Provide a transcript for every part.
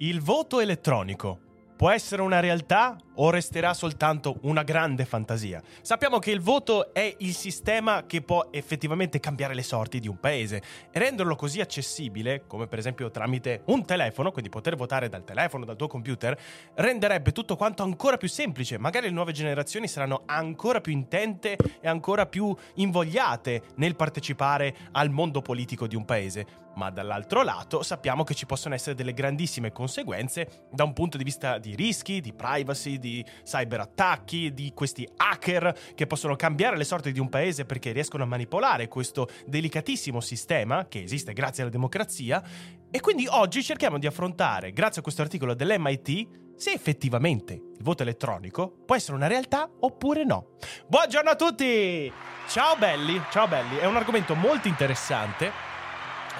Il voto elettronico può essere una realtà o resterà soltanto una grande fantasia? Sappiamo che il voto è il sistema che può effettivamente cambiare le sorti di un paese e renderlo così accessibile, come per esempio tramite un telefono, quindi poter votare dal telefono, dal tuo computer, renderebbe tutto quanto ancora più semplice. Magari le nuove generazioni saranno ancora più intente e ancora più invogliate nel partecipare al mondo politico di un paese ma dall'altro lato sappiamo che ci possono essere delle grandissime conseguenze da un punto di vista di rischi, di privacy, di cyberattacchi, di questi hacker che possono cambiare le sorti di un paese perché riescono a manipolare questo delicatissimo sistema che esiste grazie alla democrazia. E quindi oggi cerchiamo di affrontare, grazie a questo articolo dell'MIT, se effettivamente il voto elettronico può essere una realtà oppure no. Buongiorno a tutti! Ciao belli, ciao belli, è un argomento molto interessante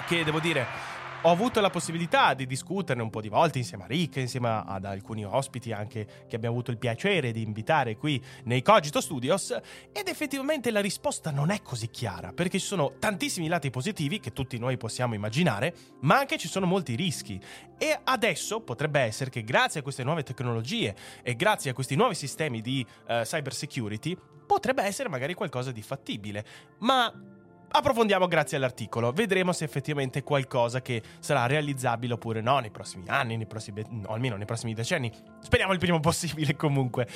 che devo dire ho avuto la possibilità di discuterne un po' di volte insieme a Rick, insieme ad alcuni ospiti anche che abbiamo avuto il piacere di invitare qui nei Cogito Studios ed effettivamente la risposta non è così chiara perché ci sono tantissimi lati positivi che tutti noi possiamo immaginare, ma anche ci sono molti rischi. E adesso potrebbe essere che grazie a queste nuove tecnologie e grazie a questi nuovi sistemi di uh, cyber security potrebbe essere magari qualcosa di fattibile, ma Approfondiamo grazie all'articolo, vedremo se effettivamente è qualcosa che sarà realizzabile oppure no nei prossimi anni, nei prossimi, no, almeno nei prossimi decenni. Speriamo il prima possibile comunque.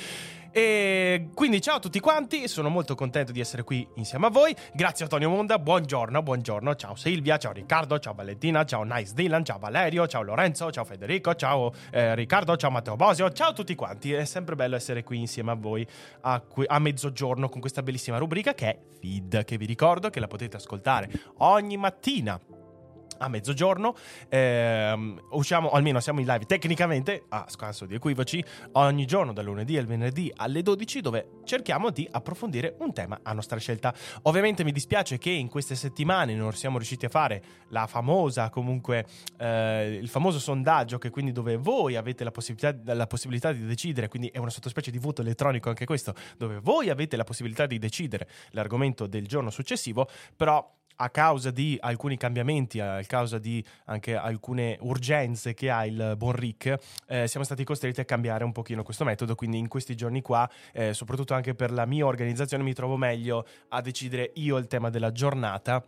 E quindi ciao a tutti quanti, sono molto contento di essere qui insieme a voi. Grazie a Antonio Monda, buongiorno, buongiorno. Ciao Silvia, ciao Riccardo, ciao Valentina, ciao Nice Dylan, ciao Valerio, ciao Lorenzo, ciao Federico, ciao eh, Riccardo, ciao Matteo Bosio, ciao a tutti quanti. È sempre bello essere qui insieme a voi a, a mezzogiorno con questa bellissima rubrica che è Feed, che vi ricordo che la potete ascoltare ogni mattina a mezzogiorno. Eh, usciamo, almeno siamo in live tecnicamente, a scanso di equivoci, ogni giorno dal lunedì al venerdì alle 12 dove cerchiamo di approfondire un tema a nostra scelta. Ovviamente mi dispiace che in queste settimane non siamo riusciti a fare la famosa, comunque, eh, il famoso sondaggio che quindi dove voi avete la possibilità, la possibilità di decidere, quindi è una sottospecie di voto elettronico anche questo, dove voi avete la possibilità di decidere l'argomento del giorno successivo, però a causa di alcuni cambiamenti, a causa di anche alcune urgenze che ha il buon Rick, eh, siamo stati costretti a cambiare un pochino questo metodo, quindi in questi giorni qua, eh, soprattutto anche per la mia organizzazione, mi trovo meglio a decidere io il tema della giornata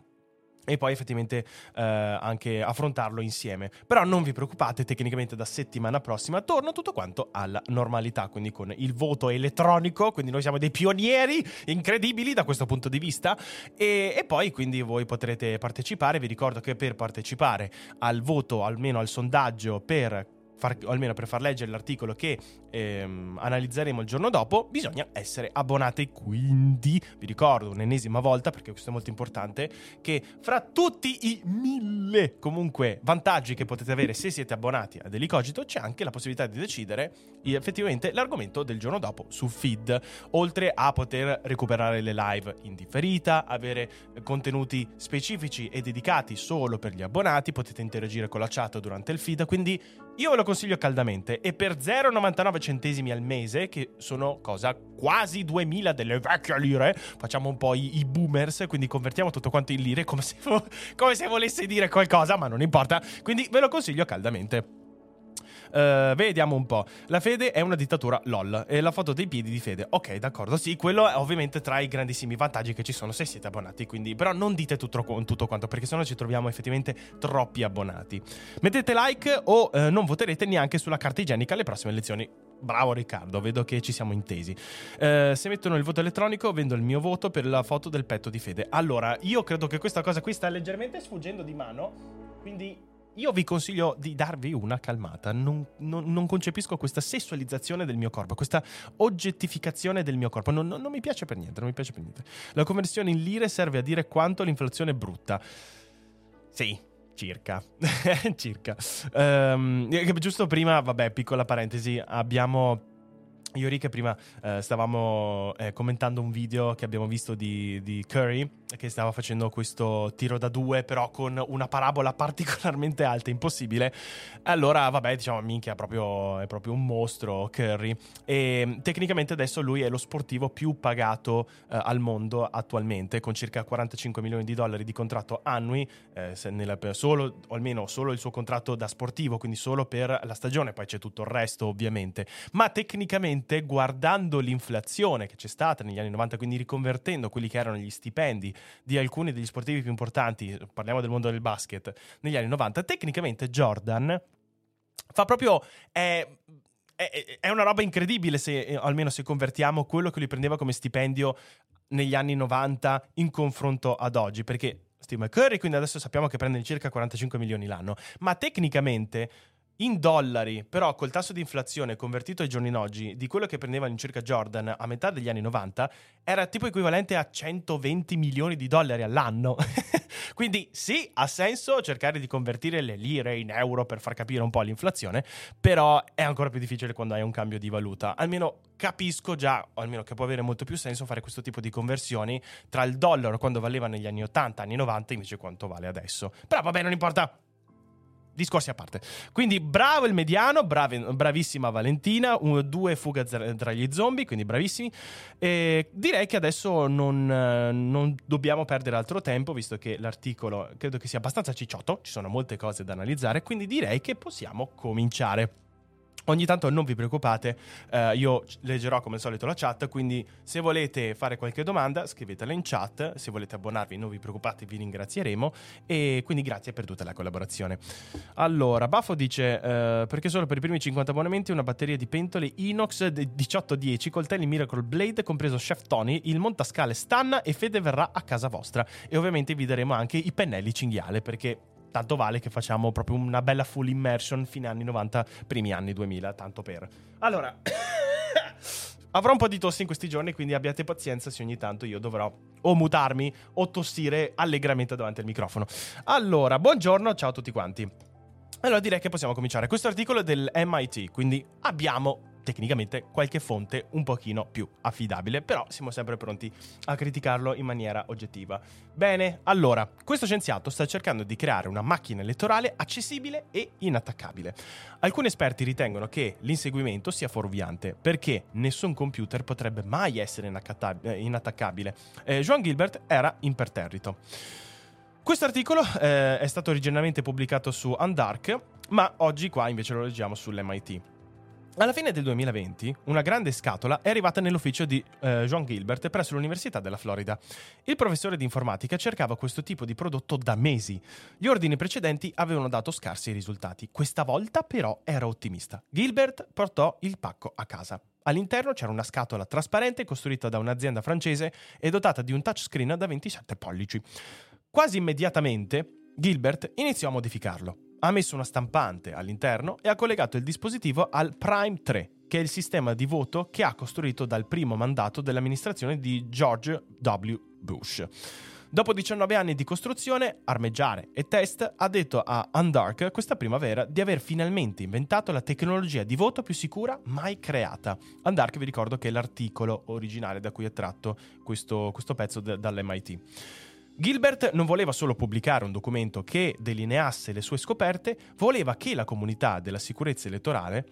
e poi effettivamente eh, anche affrontarlo insieme. Però non vi preoccupate, tecnicamente da settimana prossima torna tutto quanto alla normalità, quindi con il voto elettronico, quindi noi siamo dei pionieri incredibili da questo punto di vista. E, e poi quindi voi potrete partecipare, vi ricordo che per partecipare al voto, almeno al sondaggio per far, o almeno per far leggere l'articolo che ehm, analizzeremo il giorno dopo, bisogna essere abbonati. Quindi vi ricordo un'ennesima volta, perché questo è molto importante, che fra tutti i mille comunque vantaggi che potete avere se siete abbonati ad Elicogito, c'è anche la possibilità di decidere effettivamente l'argomento del giorno dopo su feed, oltre a poter recuperare le live in differita, avere contenuti specifici e dedicati solo per gli abbonati, potete interagire con la chat durante il feed, quindi io ve lo consiglio caldamente. E per 0,99 centesimi al mese, che sono cosa? Quasi 2000 delle vecchie lire, facciamo un po' i, i boomers, quindi convertiamo tutto quanto in lire come se, come se volesse dire qualcosa, ma non importa, quindi ve lo consiglio caldamente. Uh, vediamo un po'. La fede è una dittatura LOL. E la foto dei piedi di fede. Ok, d'accordo. Sì, quello è ovviamente tra i grandissimi vantaggi che ci sono se siete abbonati. Quindi, però non dite tutto, tutto quanto, perché sennò ci troviamo effettivamente troppi abbonati. Mettete like o uh, non voterete neanche sulla carta igienica alle prossime elezioni. Bravo Riccardo, vedo che ci siamo intesi. Uh, se mettono il voto elettronico, vendo il mio voto per la foto del petto di fede. Allora, io credo che questa cosa qui sta leggermente sfuggendo di mano. Quindi io vi consiglio di darvi una calmata. Non, non, non, concepisco questa sessualizzazione del mio corpo, questa oggettificazione del mio corpo. Non, non, mi piace per niente, non mi piace per niente. La conversione in lire serve a dire quanto l'inflazione è brutta. Sì, Circa, circa. Um, giusto prima, vabbè, piccola parentesi, abbiamo io Rick prima eh, stavamo eh, commentando un video che abbiamo visto di, di, Curry che stava facendo questo tiro da due però con una parabola particolarmente alta, impossibile. Allora, vabbè, diciamo, minchia, proprio, è proprio un mostro Curry. E tecnicamente adesso lui è lo sportivo più pagato eh, al mondo attualmente, con circa 45 milioni di dollari di contratto annui, eh, nella, solo, o almeno solo il suo contratto da sportivo, quindi solo per la stagione, poi c'è tutto il resto ovviamente. Ma tecnicamente ovviamente guardando l'inflazione che c'è stata negli anni 90, quindi riconvertendo quelli che erano gli stipendi di alcuni degli sportivi più importanti, parliamo del mondo del basket, negli anni 90, tecnicamente Jordan fa proprio... È, è, è una roba incredibile se, almeno se convertiamo quello che lui prendeva come stipendio negli anni 90 in confronto ad oggi, perché Steve McCurry, quindi adesso sappiamo che prende circa 45 milioni l'anno, ma tecnicamente in dollari, però col tasso di inflazione convertito ai giorni d'oggi di quello che prendeva all'incirca Jordan a metà degli anni 90, era tipo equivalente a 120 milioni di dollari all'anno. Quindi sì, ha senso cercare di convertire le lire in euro per far capire un po' l'inflazione, però è ancora più difficile quando hai un cambio di valuta. Almeno capisco già, o almeno che può avere molto più senso fare questo tipo di conversioni tra il dollaro quando valeva negli anni 80, anni 90 invece quanto vale adesso. Però vabbè, non importa discorsi a parte. Quindi bravo il mediano, bravi, bravissima Valentina, un, due fuga tra gli zombie, quindi bravissimi. E direi che adesso non, non, dobbiamo perdere altro tempo, visto che l'articolo credo che sia abbastanza cicciotto, ci sono molte cose da analizzare, quindi direi che possiamo cominciare. Ogni tanto non vi preoccupate, eh, io leggerò come al solito la chat, quindi se volete fare qualche domanda scrivetela in chat, se volete abbonarvi non vi preoccupate, vi ringrazieremo e quindi grazie per tutta la collaborazione. Allora, Baffo dice, eh, perché solo per i primi 50 abbonamenti una batteria di pentole Inox 1810, coltelli Miracle Blade, compreso Chef Tony, il montascale Stan e Fede verrà a casa vostra e ovviamente vi daremo anche i pennelli cinghiale perché tanto vale che facciamo proprio una bella full immersion fine anni 90, primi anni 2000, tanto per. Allora, avrò un po' di tosse in questi giorni, quindi abbiate pazienza se ogni tanto io dovrò o mutarmi o tossire allegramente davanti al microfono. Allora, buongiorno, ciao a tutti quanti. Allora direi che possiamo cominciare. Questo articolo è del MIT, quindi abbiamo tecnicamente qualche fonte un pochino più affidabile, però siamo sempre pronti a criticarlo in maniera oggettiva. Bene, allora, questo scienziato sta cercando di creare una macchina elettorale accessibile e inattaccabile. Alcuni esperti ritengono che l'inseguimento sia fuorviante, perché nessun computer potrebbe mai essere eh, inattaccabile. Eh, Joan Gilbert era imperterrito. Questo articolo eh, è stato originariamente pubblicato su Undark, ma oggi qua invece lo leggiamo sull'MIT. Alla fine del 2020, una grande scatola è arrivata nell'ufficio di eh, John Gilbert presso l'Università della Florida. Il professore di informatica cercava questo tipo di prodotto da mesi. Gli ordini precedenti avevano dato scarsi risultati. Questa volta però era ottimista. Gilbert portò il pacco a casa. All'interno c'era una scatola trasparente costruita da un'azienda francese e dotata di un touchscreen da 27 pollici. Quasi immediatamente Gilbert iniziò a modificarlo ha messo una stampante all'interno e ha collegato il dispositivo al Prime 3, che è il sistema di voto che ha costruito dal primo mandato dell'amministrazione di George W. Bush. Dopo 19 anni di costruzione, armeggiare e test, ha detto a Undark questa primavera di aver finalmente inventato la tecnologia di voto più sicura mai creata. Undark vi ricordo che è l'articolo originale da cui è tratto questo, questo pezzo de- dall'MIT. Gilbert non voleva solo pubblicare un documento che delineasse le sue scoperte, voleva che la comunità della sicurezza elettorale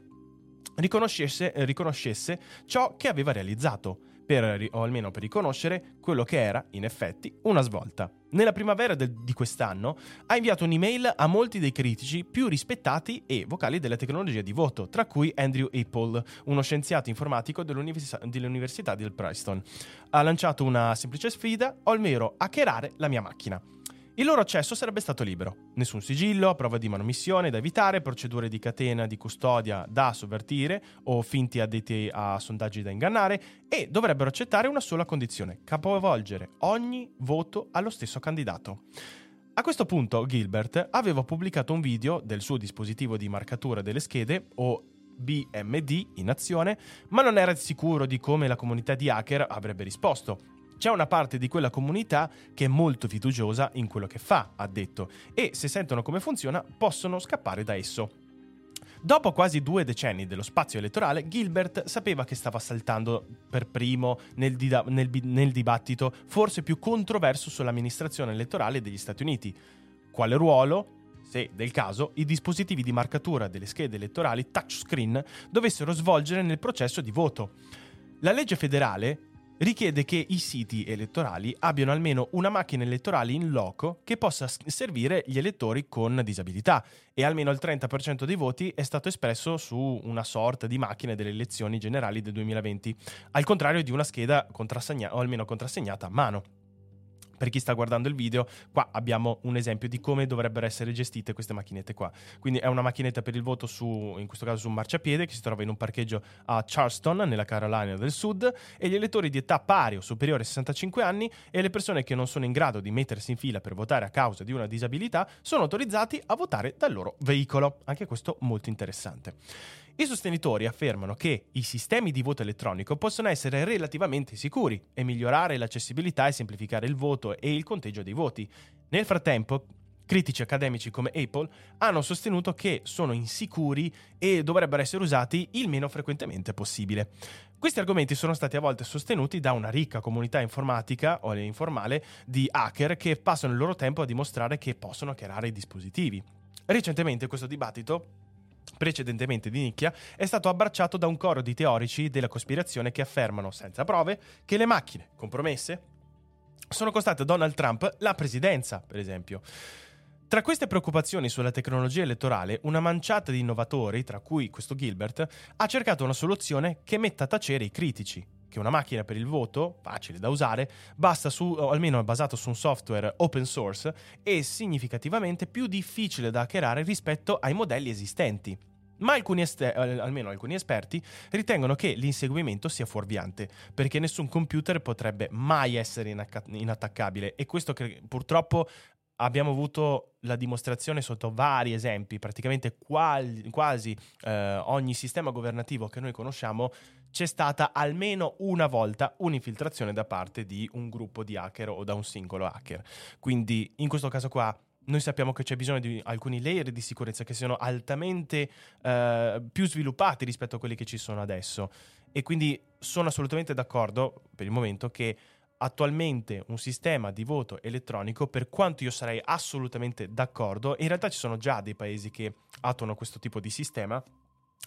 riconoscesse, riconoscesse ciò che aveva realizzato per, o almeno per riconoscere quello che era, in effetti, una svolta. Nella primavera del, di quest'anno ha inviato un'email a molti dei critici più rispettati e vocali della tecnologia di voto, tra cui Andrew Apple, uno scienziato informatico dell'Università, dell'Università di Preston. Ha lanciato una semplice sfida, almeno hackerare la mia macchina. Il loro accesso sarebbe stato libero. Nessun sigillo, prova di manomissione da evitare, procedure di catena di custodia da sovvertire o finti addetti a sondaggi da ingannare e dovrebbero accettare una sola condizione, capovolgere ogni voto allo stesso candidato. A questo punto Gilbert aveva pubblicato un video del suo dispositivo di marcatura delle schede o BMD in azione, ma non era sicuro di come la comunità di hacker avrebbe risposto. C'è una parte di quella comunità che è molto fiduciosa in quello che fa, ha detto, e se sentono come funziona possono scappare da esso. Dopo quasi due decenni dello spazio elettorale, Gilbert sapeva che stava saltando per primo nel, di- nel, nel dibattito forse più controverso sull'amministrazione elettorale degli Stati Uniti. Quale ruolo, se del caso, i dispositivi di marcatura delle schede elettorali touchscreen dovessero svolgere nel processo di voto. La legge federale richiede che i siti elettorali abbiano almeno una macchina elettorale in loco che possa servire gli elettori con disabilità e almeno il 30% dei voti è stato espresso su una sorta di macchina delle elezioni generali del 2020, al contrario di una scheda contrassegna- o almeno contrassegnata a mano. Per chi sta guardando il video, qua abbiamo un esempio di come dovrebbero essere gestite queste macchinette qua. Quindi è una macchinetta per il voto su, in questo caso su un marciapiede, che si trova in un parcheggio a Charleston, nella Carolina del Sud, e gli elettori di età pari o superiore ai 65 anni e le persone che non sono in grado di mettersi in fila per votare a causa di una disabilità sono autorizzati a votare dal loro veicolo. Anche questo molto interessante. I sostenitori affermano che i sistemi di voto elettronico possono essere relativamente sicuri e migliorare l'accessibilità e semplificare il voto e il conteggio dei voti. Nel frattempo, critici accademici come Apple hanno sostenuto che sono insicuri e dovrebbero essere usati il meno frequentemente possibile. Questi argomenti sono stati a volte sostenuti da una ricca comunità informatica o informale di hacker che passano il loro tempo a dimostrare che possono hackerare i dispositivi. Recentemente questo dibattito precedentemente di nicchia, è stato abbracciato da un coro di teorici della cospirazione che affermano, senza prove, che le macchine compromesse sono costate a Donald Trump la presidenza, per esempio. Tra queste preoccupazioni sulla tecnologia elettorale, una manciata di innovatori, tra cui questo Gilbert, ha cercato una soluzione che metta a tacere i critici, che una macchina per il voto, facile da usare, basta su, o almeno è basato su un software open source e significativamente più difficile da hackerare rispetto ai modelli esistenti. Ma alcuni ester- almeno alcuni esperti ritengono che l'inseguimento sia fuorviante, perché nessun computer potrebbe mai essere inacca- inattaccabile e questo che purtroppo abbiamo avuto la dimostrazione sotto vari esempi, praticamente quali, quasi eh, ogni sistema governativo che noi conosciamo c'è stata almeno una volta un'infiltrazione da parte di un gruppo di hacker o da un singolo hacker. Quindi in questo caso qua noi sappiamo che c'è bisogno di alcuni layer di sicurezza che siano altamente eh, più sviluppati rispetto a quelli che ci sono adesso. E quindi sono assolutamente d'accordo per il momento che attualmente un sistema di voto elettronico, per quanto io sarei assolutamente d'accordo, in realtà ci sono già dei paesi che attuano questo tipo di sistema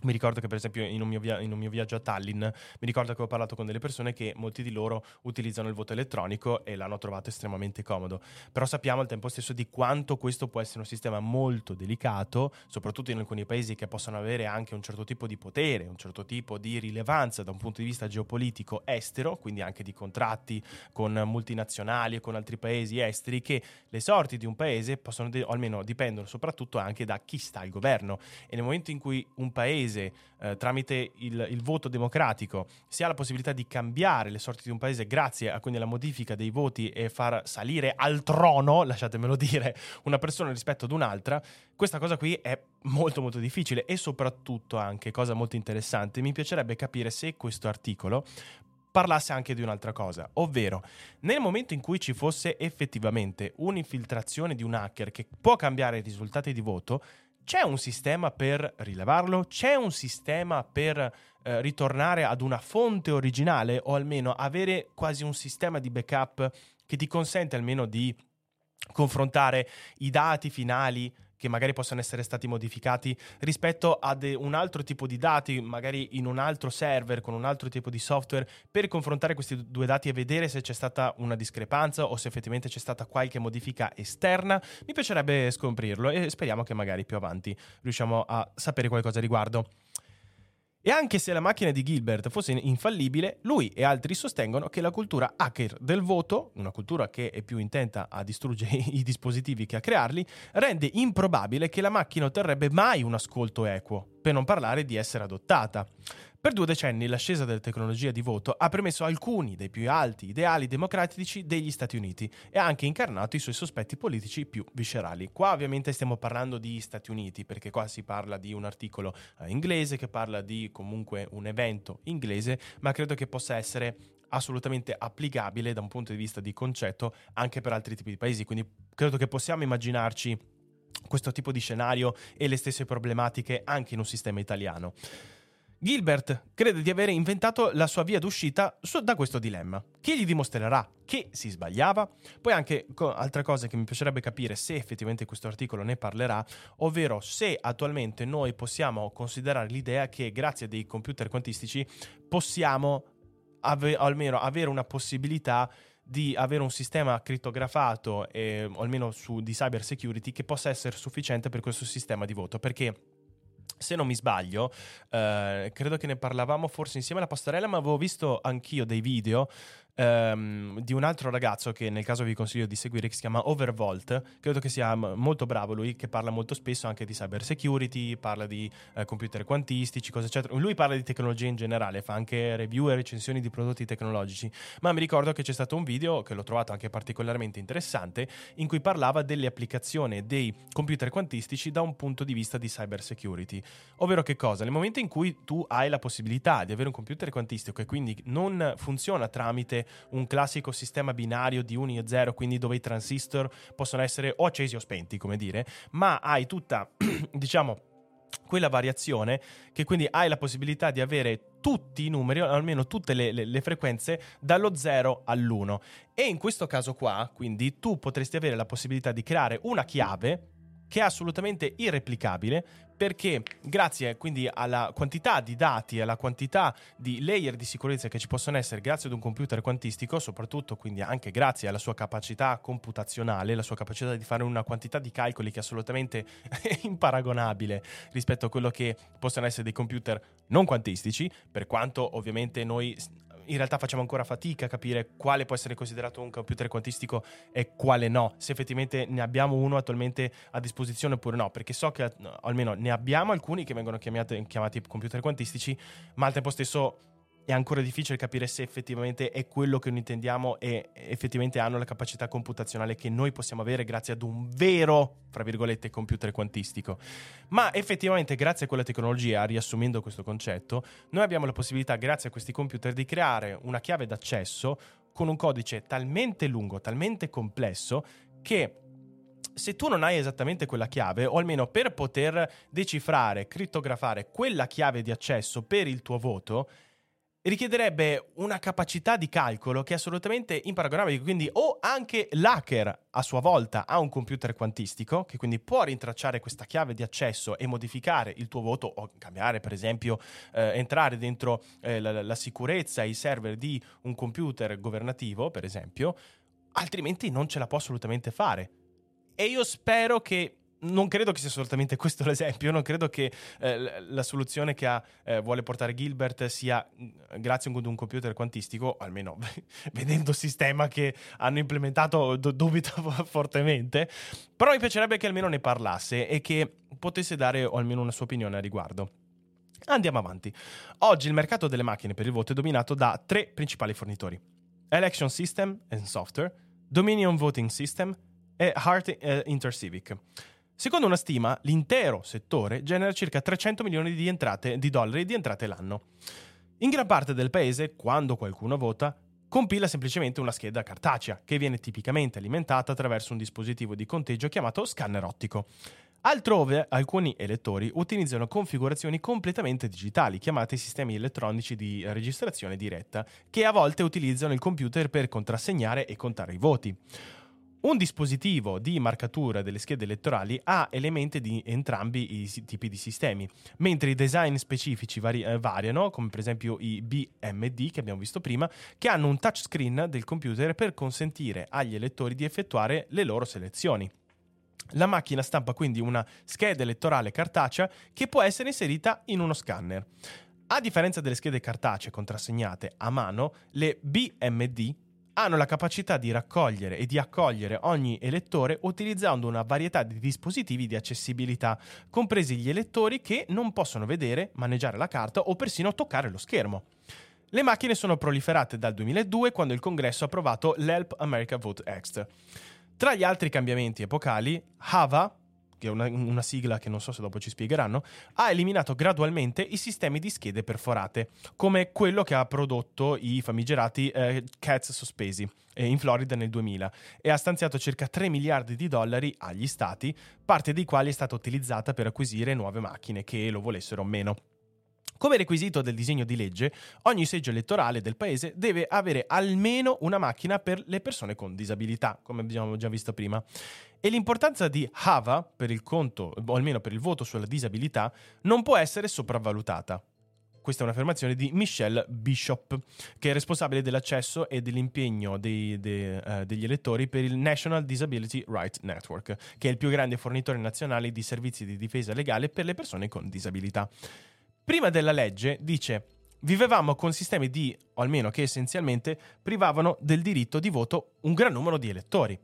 mi ricordo che per esempio in un, via- in un, mio viaggio a Tallinn mi ricordo che ho parlato con delle persone che molti di loro utilizzano il voto elettronico e l'hanno trovato estremamente comodo. Però sappiamo al tempo stesso di quanto questo può essere un sistema molto delicato, soprattutto in alcuni paesi che possono avere anche un certo tipo di potere, un certo tipo di rilevanza da un punto di vista geopolitico estero, quindi anche di contratti con multinazionali e con altri paesi esteri, che le sorti di un paese possono, de- o almeno dipendono soprattutto anche da chi sta al governo. E nel momento in cui un paese paese eh, tramite il, il, voto democratico si ha la possibilità di cambiare le sorti di un paese grazie a quindi alla modifica dei voti e far salire al trono, lasciatemelo dire, una persona rispetto ad un'altra, questa cosa qui è molto molto difficile e soprattutto anche, cosa molto interessante, mi piacerebbe capire se questo articolo parlasse anche di un'altra cosa, ovvero nel momento in cui ci fosse effettivamente un'infiltrazione di un hacker che può cambiare i risultati di voto, c'è un sistema per rilevarlo? C'è un sistema per eh, ritornare ad una fonte originale o almeno avere quasi un sistema di backup che ti consente almeno di confrontare i dati finali che magari possono essere stati modificati rispetto ad un altro tipo di dati, magari in un altro server con un altro tipo di software, per confrontare questi due dati e vedere se c'è stata una discrepanza o se effettivamente c'è stata qualche modifica esterna. Mi piacerebbe scoprirlo e speriamo che magari più avanti riusciamo a sapere qualcosa riguardo. E anche se la macchina di Gilbert fosse infallibile, lui e altri sostengono che la cultura hacker del voto, una cultura che è più intenta a distruggere i dispositivi che a crearli, rende improbabile che la macchina otterrebbe mai un ascolto equo, per non parlare di essere adottata. Per due decenni l'ascesa della tecnologia di voto ha permesso alcuni dei più alti ideali democratici degli Stati Uniti e ha anche incarnato i suoi sospetti politici più viscerali. Qua ovviamente stiamo parlando di Stati Uniti perché qua si parla di un articolo eh, inglese che parla di comunque un evento inglese, ma credo che possa essere assolutamente applicabile da un punto di vista di concetto anche per altri tipi di paesi, quindi credo che possiamo immaginarci questo tipo di scenario e le stesse problematiche anche in un sistema italiano. Gilbert crede di aver inventato la sua via d'uscita da questo dilemma. Chi gli dimostrerà che si sbagliava? Poi anche altre cose che mi piacerebbe capire se effettivamente questo articolo ne parlerà, ovvero se attualmente noi possiamo considerare l'idea che grazie a dei computer quantistici possiamo ave- almeno avere una possibilità di avere un sistema crittografato, eh, o almeno su, di cyber security, che possa essere sufficiente per questo sistema di voto. Perché se non mi sbaglio, eh, credo che ne parlavamo forse insieme alla pastorella, ma avevo visto anch'io dei video ehm, di un altro ragazzo che nel caso vi consiglio di seguire, che si chiama Overvolt. Credo che sia molto bravo lui, che parla molto spesso anche di cyber security, parla di eh, computer quantistici, cose eccetera. Lui parla di tecnologia in generale, fa anche review e recensioni di prodotti tecnologici. Ma mi ricordo che c'è stato un video che l'ho trovato anche particolarmente interessante, in cui parlava delle applicazioni dei computer quantistici da un punto di vista di cyber security. Ovvero che cosa? Nel momento in cui tu hai la possibilità di avere un computer quantistico e quindi non funziona tramite un classico sistema binario di 1 e 0, quindi dove i transistor possono essere o accesi o spenti, come dire, ma hai tutta, diciamo, quella variazione che quindi hai la possibilità di avere tutti i numeri, almeno tutte le, le, le, frequenze, dallo 0 all'1. E in questo caso qua, quindi, tu potresti avere la possibilità di creare una chiave che è assolutamente irreplicabile perché grazie quindi alla quantità di dati, alla quantità di layer di sicurezza che ci possono essere grazie ad un computer quantistico, soprattutto quindi anche grazie alla sua capacità computazionale, la sua capacità di fare una quantità di calcoli che è assolutamente imparagonabile rispetto a quello che possono essere dei computer non quantistici, per quanto ovviamente noi in realtà facciamo ancora fatica a capire quale può essere considerato un computer quantistico e quale no, se effettivamente ne abbiamo uno attualmente a disposizione oppure no, perché so che almeno ne abbiamo alcuni che vengono chiamati, chiamati computer quantistici, ma al tempo stesso è ancora difficile capire se effettivamente è quello che noi intendiamo e effettivamente hanno la capacità computazionale che noi possiamo avere grazie ad un vero, fra virgolette, computer quantistico. Ma effettivamente grazie a quella tecnologia, riassumendo questo concetto, noi abbiamo la possibilità, grazie a questi computer, di creare una chiave d'accesso con un codice talmente lungo, talmente complesso, che se tu non hai esattamente quella chiave, o almeno per poter decifrare, crittografare quella chiave di accesso per il tuo voto, richiederebbe una capacità di calcolo che è assolutamente imparagonabile. Quindi, o anche l'hacker a sua volta ha un computer quantistico che quindi può rintracciare questa chiave di accesso e modificare il tuo voto, o cambiare, per esempio, eh, entrare dentro eh, la, la sicurezza e i server di un computer governativo, per esempio, altrimenti non ce la può assolutamente fare. E io spero che non credo che sia assolutamente questo l'esempio, non credo che eh, la soluzione che ha, eh, vuole portare Gilbert sia mm, grazie ad un computer quantistico, almeno vedendo il sistema che hanno implementato do- dubito fortemente, però mi piacerebbe che almeno ne parlasse e che potesse dare almeno una sua opinione a riguardo. Andiamo avanti. Oggi il mercato delle macchine per il voto è dominato da tre principali fornitori. Election System and Software, Dominion Voting System e Heart eh, Intercivic. Secondo una stima, l'intero settore genera circa 300 milioni di, entrate, di dollari di entrate l'anno. In gran parte del paese, quando qualcuno vota, compila semplicemente una scheda cartacea, che viene tipicamente alimentata attraverso un dispositivo di conteggio chiamato scanner ottico. Altrove, alcuni elettori utilizzano configurazioni completamente digitali, chiamate sistemi elettronici di registrazione diretta, che a volte utilizzano il computer per contrassegnare e contare i voti. Un dispositivo di marcatura delle schede elettorali ha elementi di entrambi i tipi di sistemi, mentre i design specifici vari- eh, variano, come per esempio i BMD che abbiamo visto prima, che hanno un touchscreen del computer per consentire agli elettori di effettuare le loro selezioni. La macchina stampa quindi una scheda elettorale cartacea che può essere inserita in uno scanner. A differenza delle schede cartacee contrassegnate a mano, le BMD hanno la capacità di raccogliere e di accogliere ogni elettore utilizzando una varietà di dispositivi di accessibilità, compresi gli elettori che non possono vedere, maneggiare la carta o persino toccare lo schermo. Le macchine sono proliferate dal 2002 quando il Congresso ha approvato l'Help America Vote Act. Tra gli altri cambiamenti epocali, HAVA, che è una, una, sigla che non so se dopo ci spiegheranno, ha eliminato gradualmente i sistemi di schede perforate, come quello che ha prodotto i famigerati eh, CATS sospesi eh, in Florida nel 2000 e ha stanziato circa 3 miliardi di dollari agli stati, parte dei quali è stata utilizzata per acquisire nuove macchine che lo volessero o meno. Come requisito del disegno di legge, ogni seggio elettorale del paese deve avere almeno una macchina per le persone con disabilità, come abbiamo già visto prima. E l'importanza di HAVA per il conto, o almeno per il voto sulla disabilità, non può essere sopravvalutata. Questa è un'affermazione di Michelle Bishop, che è responsabile dell'accesso e dell'impegno dei, dei, uh, degli elettori per il National Disability Rights Network, che è il più grande fornitore nazionale di servizi di difesa legale per le persone con disabilità. Prima della legge dice vivevamo con sistemi di, o almeno che essenzialmente, privavano del diritto di voto un gran numero di elettori.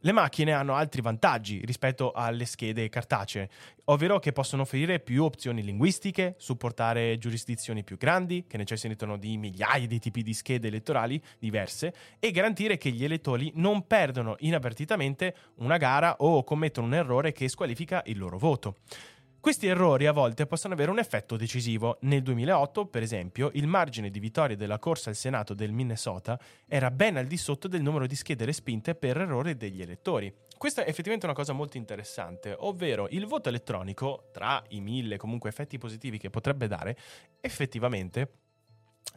Le macchine hanno altri vantaggi rispetto alle schede cartacee, ovvero che possono offrire più opzioni linguistiche, supportare giurisdizioni più grandi, che necessitano di migliaia di tipi di schede elettorali diverse, e garantire che gli elettori non perdono inavvertitamente una gara o commettono un errore che squalifica il loro voto. Questi errori a volte possono avere un effetto decisivo. Nel 2008, per esempio, il margine di vittoria della corsa al Senato del Minnesota era ben al di sotto del numero di schede respinte per errore degli elettori. Questa è effettivamente una cosa molto interessante, ovvero il voto elettronico, tra i mille comunque effetti positivi che potrebbe dare, effettivamente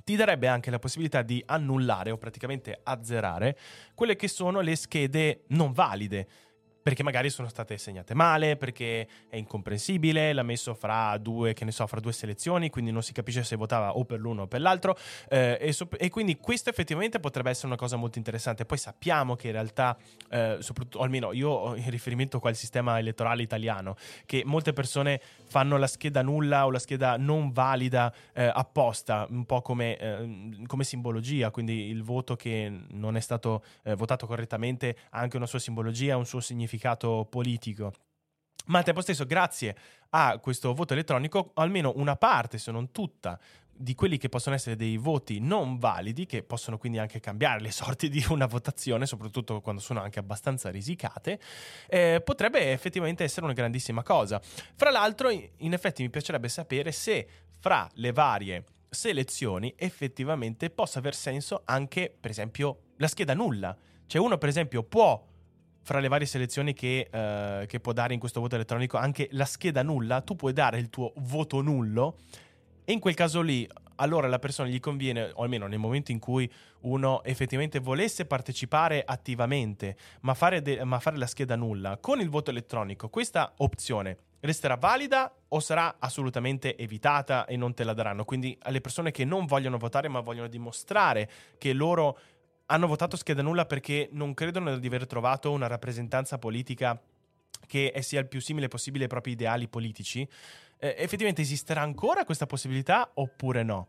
ti darebbe anche la possibilità di annullare o praticamente azzerare quelle che sono le schede non valide perché magari sono state segnate male, perché è incomprensibile, l'ha messo fra due, so, fra due selezioni, quindi non si capisce se votava o per l'uno o per l'altro. Eh, e, so- e, quindi questo effettivamente potrebbe essere una cosa molto interessante. Poi sappiamo che in realtà, eh, soprattutto, almeno io ho in riferimento qua al sistema elettorale italiano, che molte persone fanno la scheda nulla o la scheda non valida eh, apposta, un po' come, eh, come, simbologia, quindi il voto che non è stato eh, votato correttamente ha anche una sua simbologia, un suo significato significato politico. Ma al tempo stesso, grazie a questo voto elettronico, almeno una parte, se non tutta, di quelli che possono essere dei voti non validi, che possono quindi anche cambiare le sorti di una votazione, soprattutto quando sono anche abbastanza risicate, eh, potrebbe effettivamente essere una grandissima cosa. Fra l'altro, in effetti mi piacerebbe sapere se fra le varie selezioni effettivamente possa aver senso anche, per esempio, la scheda nulla. Cioè uno, per esempio, può fra le varie selezioni che, uh, che, può dare in questo voto elettronico anche la scheda nulla, tu puoi dare il tuo voto nullo e in quel caso lì allora la persona gli conviene, o almeno nel momento in cui uno effettivamente volesse partecipare attivamente, ma fare, de- ma fare la scheda nulla con il voto elettronico, questa opzione resterà valida o sarà assolutamente evitata e non te la daranno? Quindi alle persone che non vogliono votare ma vogliono dimostrare che loro hanno votato scheda nulla perché non credono di aver trovato una rappresentanza politica che sia il più simile possibile ai propri ideali politici, eh, effettivamente esisterà ancora questa possibilità oppure no?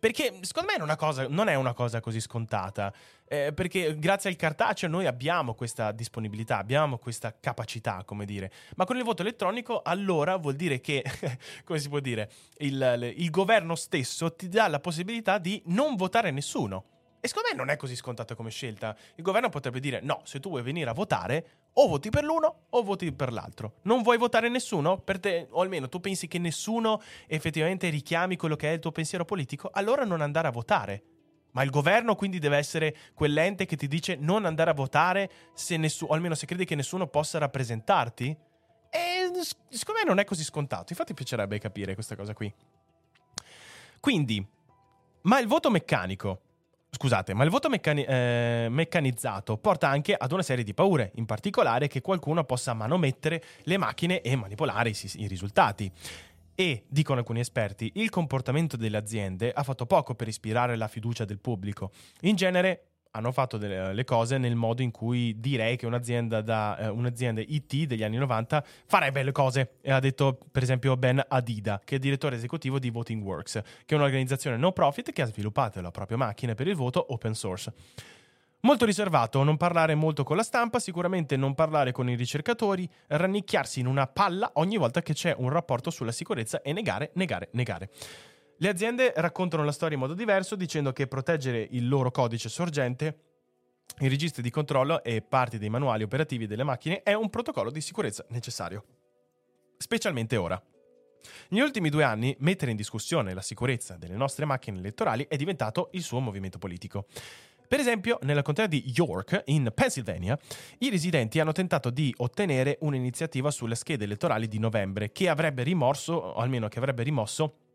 Perché secondo me è cosa, non è una cosa così scontata, eh, perché grazie al cartaceo noi abbiamo questa disponibilità, abbiamo questa capacità, come dire, ma con il voto elettronico allora vuol dire che, come si può dire, il, il governo stesso ti dà la possibilità di non votare nessuno. E secondo me non è così scontata come scelta. Il governo potrebbe dire: no, se tu vuoi venire a votare, o voti per l'uno o voti per l'altro. Non vuoi votare nessuno? Per te, o almeno tu pensi che nessuno effettivamente richiami quello che è il tuo pensiero politico? Allora non andare a votare. Ma il governo quindi deve essere quell'ente che ti dice non andare a votare se nessuno, o almeno se credi che nessuno possa rappresentarti? E secondo me non è così scontato. Infatti, piacerebbe capire questa cosa qui. Quindi, ma il voto meccanico Scusate, ma il voto meccani- eh, meccanizzato porta anche ad una serie di paure, in particolare che qualcuno possa manomettere le macchine e manipolare i, i risultati. E, dicono alcuni esperti, il comportamento delle aziende ha fatto poco per ispirare la fiducia del pubblico. In genere hanno fatto delle, le cose nel modo in cui direi che un'azienda, da, eh, un'azienda IT degli anni 90 farebbe le cose. E ha detto per esempio Ben Adida, che è direttore esecutivo di Voting Works, che è un'organizzazione no profit che ha sviluppato la propria macchina per il voto open source. Molto riservato, non parlare molto con la stampa, sicuramente non parlare con i ricercatori, rannicchiarsi in una palla ogni volta che c'è un rapporto sulla sicurezza e negare, negare, negare. Le aziende raccontano la storia in modo diverso dicendo che proteggere il loro codice sorgente i registri di controllo e parti dei manuali operativi delle macchine è un protocollo di sicurezza necessario. specialmente ora. Negli ultimi due anni, mettere in discussione la sicurezza delle nostre macchine elettorali è diventato il suo movimento politico. Per esempio, nella contea di York, in Pennsylvania, i residenti hanno tentato di ottenere un'iniziativa sulle schede elettorali di novembre che avrebbe rimosso, o almeno che avrebbe rimosso,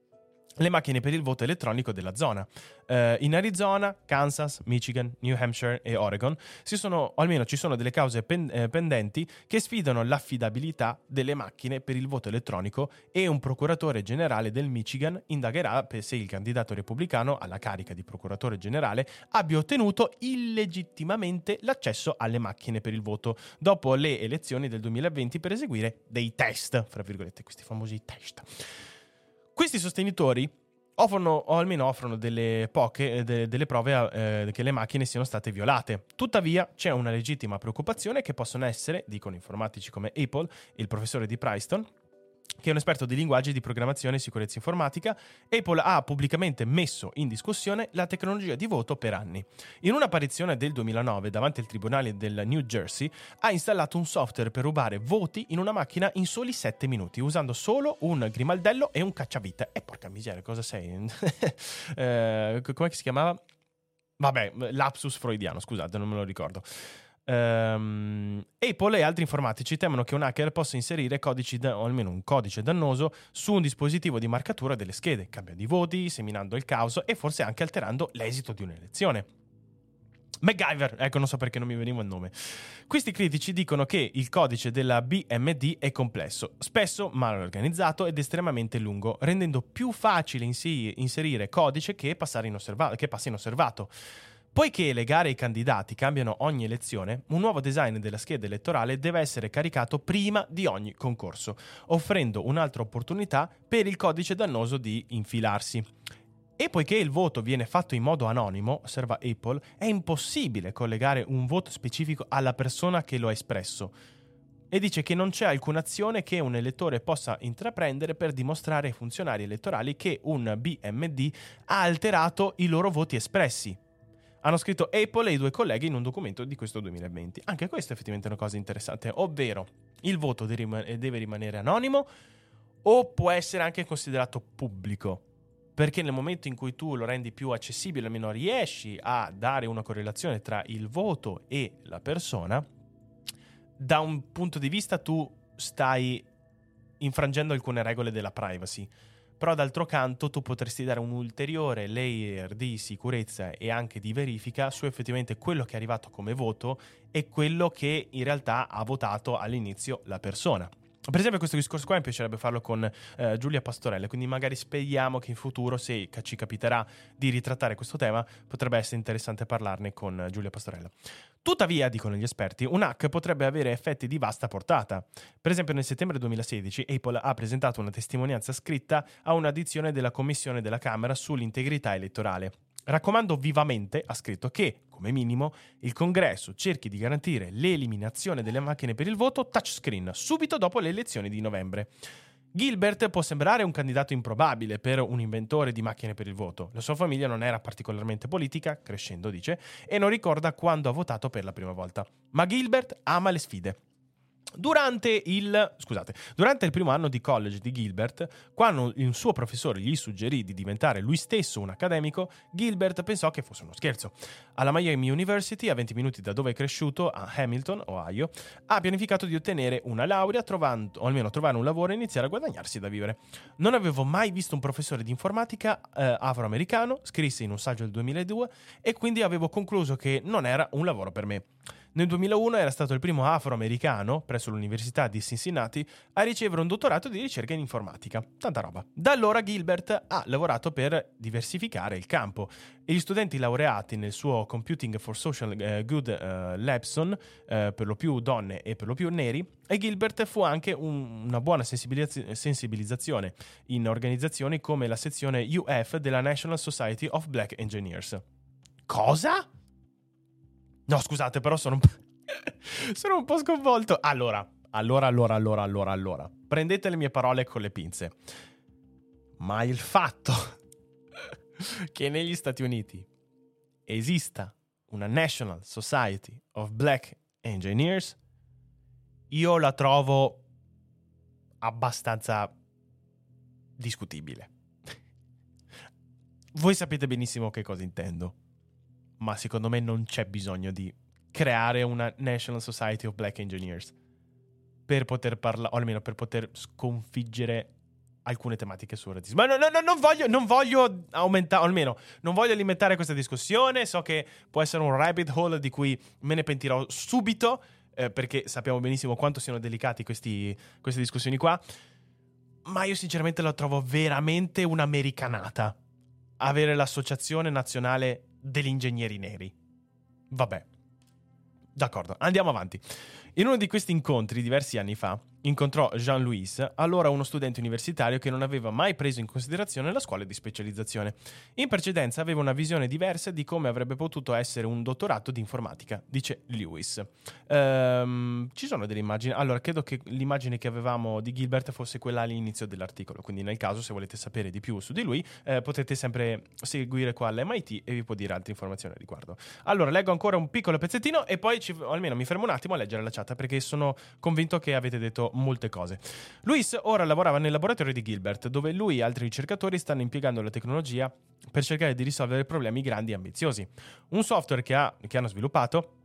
le macchine per il voto elettronico della zona. Uh, in Arizona, Kansas, Michigan, New Hampshire e Oregon sono, o almeno ci sono delle cause pen, eh, pendenti che sfidano l'affidabilità delle macchine per il voto elettronico e un procuratore generale del Michigan indagherà se il candidato repubblicano alla carica di procuratore generale abbia ottenuto illegittimamente l'accesso alle macchine per il voto dopo le elezioni del 2020 per eseguire dei test, fra virgolette, questi famosi test. Questi sostenitori offrono, o almeno offrono delle poche, eh, de, delle prove eh, che le macchine siano state violate. Tuttavia c'è una legittima preoccupazione che possono essere, dicono informatici come Apple, il professore di Princeton, che è un esperto di linguaggi di programmazione e sicurezza informatica, Apple ha pubblicamente messo in discussione la tecnologia di voto per anni. In un'apparizione del 2009 davanti al tribunale del New Jersey, ha installato un software per rubare voti in una macchina in soli 7 minuti, usando solo un grimaldello e un cacciavite. E porca miseria, cosa sei? eh, com'è che si chiamava? Vabbè, lapsus freudiano, scusate, non me lo ricordo. Um, Apple e altri informatici temono che un hacker possa inserire codici da, o almeno un codice dannoso su un dispositivo di marcatura delle schede, cambia di voti, seminando il caos e forse anche alterando l'esito di un'elezione. MacGyver, ecco non so perché non mi veniva il nome. Questi critici dicono che il codice della BMD è complesso, spesso mal organizzato ed estremamente lungo, rendendo più facile inserire codice che, inosserva- che passi inosservato. Poiché le gare e i candidati cambiano ogni elezione, un nuovo design della scheda elettorale deve essere caricato prima di ogni concorso, offrendo un'altra opportunità per il codice dannoso di infilarsi. E poiché il voto viene fatto in modo anonimo, osserva Apple, è impossibile collegare un voto specifico alla persona che lo ha espresso. E dice che non c'è alcuna azione che un elettore possa intraprendere per dimostrare ai funzionari elettorali che un BMD ha alterato i loro voti espressi, hanno scritto Apple e i due colleghi in un documento di questo 2020. Anche questo è effettivamente una cosa interessante, ovvero il voto deve rimanere anonimo o può essere anche considerato pubblico. Perché nel momento in cui tu lo rendi più accessibile, almeno riesci a dare una correlazione tra il voto e la persona, da un punto di vista tu stai infrangendo alcune regole della privacy però d'altro canto tu potresti dare un ulteriore layer di sicurezza e anche di verifica su effettivamente quello che è arrivato come voto e quello che in realtà ha votato all'inizio la persona. Per esempio questo discorso qua mi piacerebbe farlo con eh, Giulia Pastorella, quindi magari speriamo che in futuro, se ci capiterà di ritrattare questo tema, potrebbe essere interessante parlarne con Giulia Pastorella. Tuttavia, dicono gli esperti, un hack potrebbe avere effetti di vasta portata. Per esempio, nel settembre 2016 Apple ha presentato una testimonianza scritta a un'addizione della Commissione della Camera sull'integrità elettorale. Raccomando vivamente, ha scritto, che, come minimo, il Congresso cerchi di garantire l'eliminazione delle macchine per il voto touchscreen subito dopo le elezioni di novembre. Gilbert può sembrare un candidato improbabile per un inventore di macchine per il voto. La sua famiglia non era particolarmente politica, crescendo dice, e non ricorda quando ha votato per la prima volta. Ma Gilbert ama le sfide. Durante il, scusate, durante il primo anno di college di Gilbert, quando un suo professore gli suggerì di diventare lui stesso un accademico, Gilbert pensò che fosse uno scherzo. Alla Miami University, a 20 minuti da dove è cresciuto, a Hamilton, Ohio, ha pianificato di ottenere una laurea, trovando, o almeno trovare un lavoro e iniziare a guadagnarsi da vivere. Non avevo mai visto un professore di informatica eh, afroamericano, scrisse in un saggio del 2002, e quindi avevo concluso che non era un lavoro per me. Nel 2001 era stato il primo afroamericano, presso l'Università di Cincinnati, a ricevere un dottorato di ricerca in informatica. Tanta roba. Da allora Gilbert ha lavorato per diversificare il campo e gli studenti laureati nel suo Computing for Social uh, Good uh, Labson, uh, per lo più donne e per lo più neri, e Gilbert fu anche un, una buona sensibilizz- sensibilizzazione in organizzazioni come la sezione UF della National Society of Black Engineers. Cosa? No, scusate, però sono un po'... sono un po' sconvolto. Allora, allora, allora, allora, allora, allora. Prendete le mie parole con le pinze. Ma il fatto che negli Stati Uniti esista una National Society of Black Engineers, io la trovo abbastanza discutibile. Voi sapete benissimo che cosa intendo, ma secondo me non c'è bisogno di creare una National Society of Black Engineers per poter parlare, o almeno per poter sconfiggere alcune tematiche sul razzismo. Ma no, no, no, non voglio, non voglio aumentare, o almeno non voglio alimentare questa discussione. So che può essere un rabbit hole di cui me ne pentirò subito, eh, perché sappiamo benissimo quanto siano delicati questi, queste discussioni qua. Ma io sinceramente la trovo veramente un'americanata avere l'associazione nazionale degli ingegneri neri. Vabbè. D'accordo, andiamo avanti. In uno di questi incontri, diversi anni fa, incontrò Jean-Louis, allora uno studente universitario che non aveva mai preso in considerazione la scuola di specializzazione. In precedenza aveva una visione diversa di come avrebbe potuto essere un dottorato di informatica, dice Lewis. Ehm, ci sono delle immagini. Allora, credo che l'immagine che avevamo di Gilbert fosse quella all'inizio dell'articolo, quindi nel caso, se volete sapere di più su di lui, eh, potete sempre seguire qua all'MIT e vi può dire altre informazioni a riguardo. Allora, leggo ancora un piccolo pezzettino e poi ci, almeno mi fermo un attimo a leggere la chat perché sono convinto che avete detto molte cose. Luis ora lavorava nel laboratorio di Gilbert, dove lui e altri ricercatori stanno impiegando la tecnologia per cercare di risolvere problemi grandi e ambiziosi. Un software che, ha, che hanno sviluppato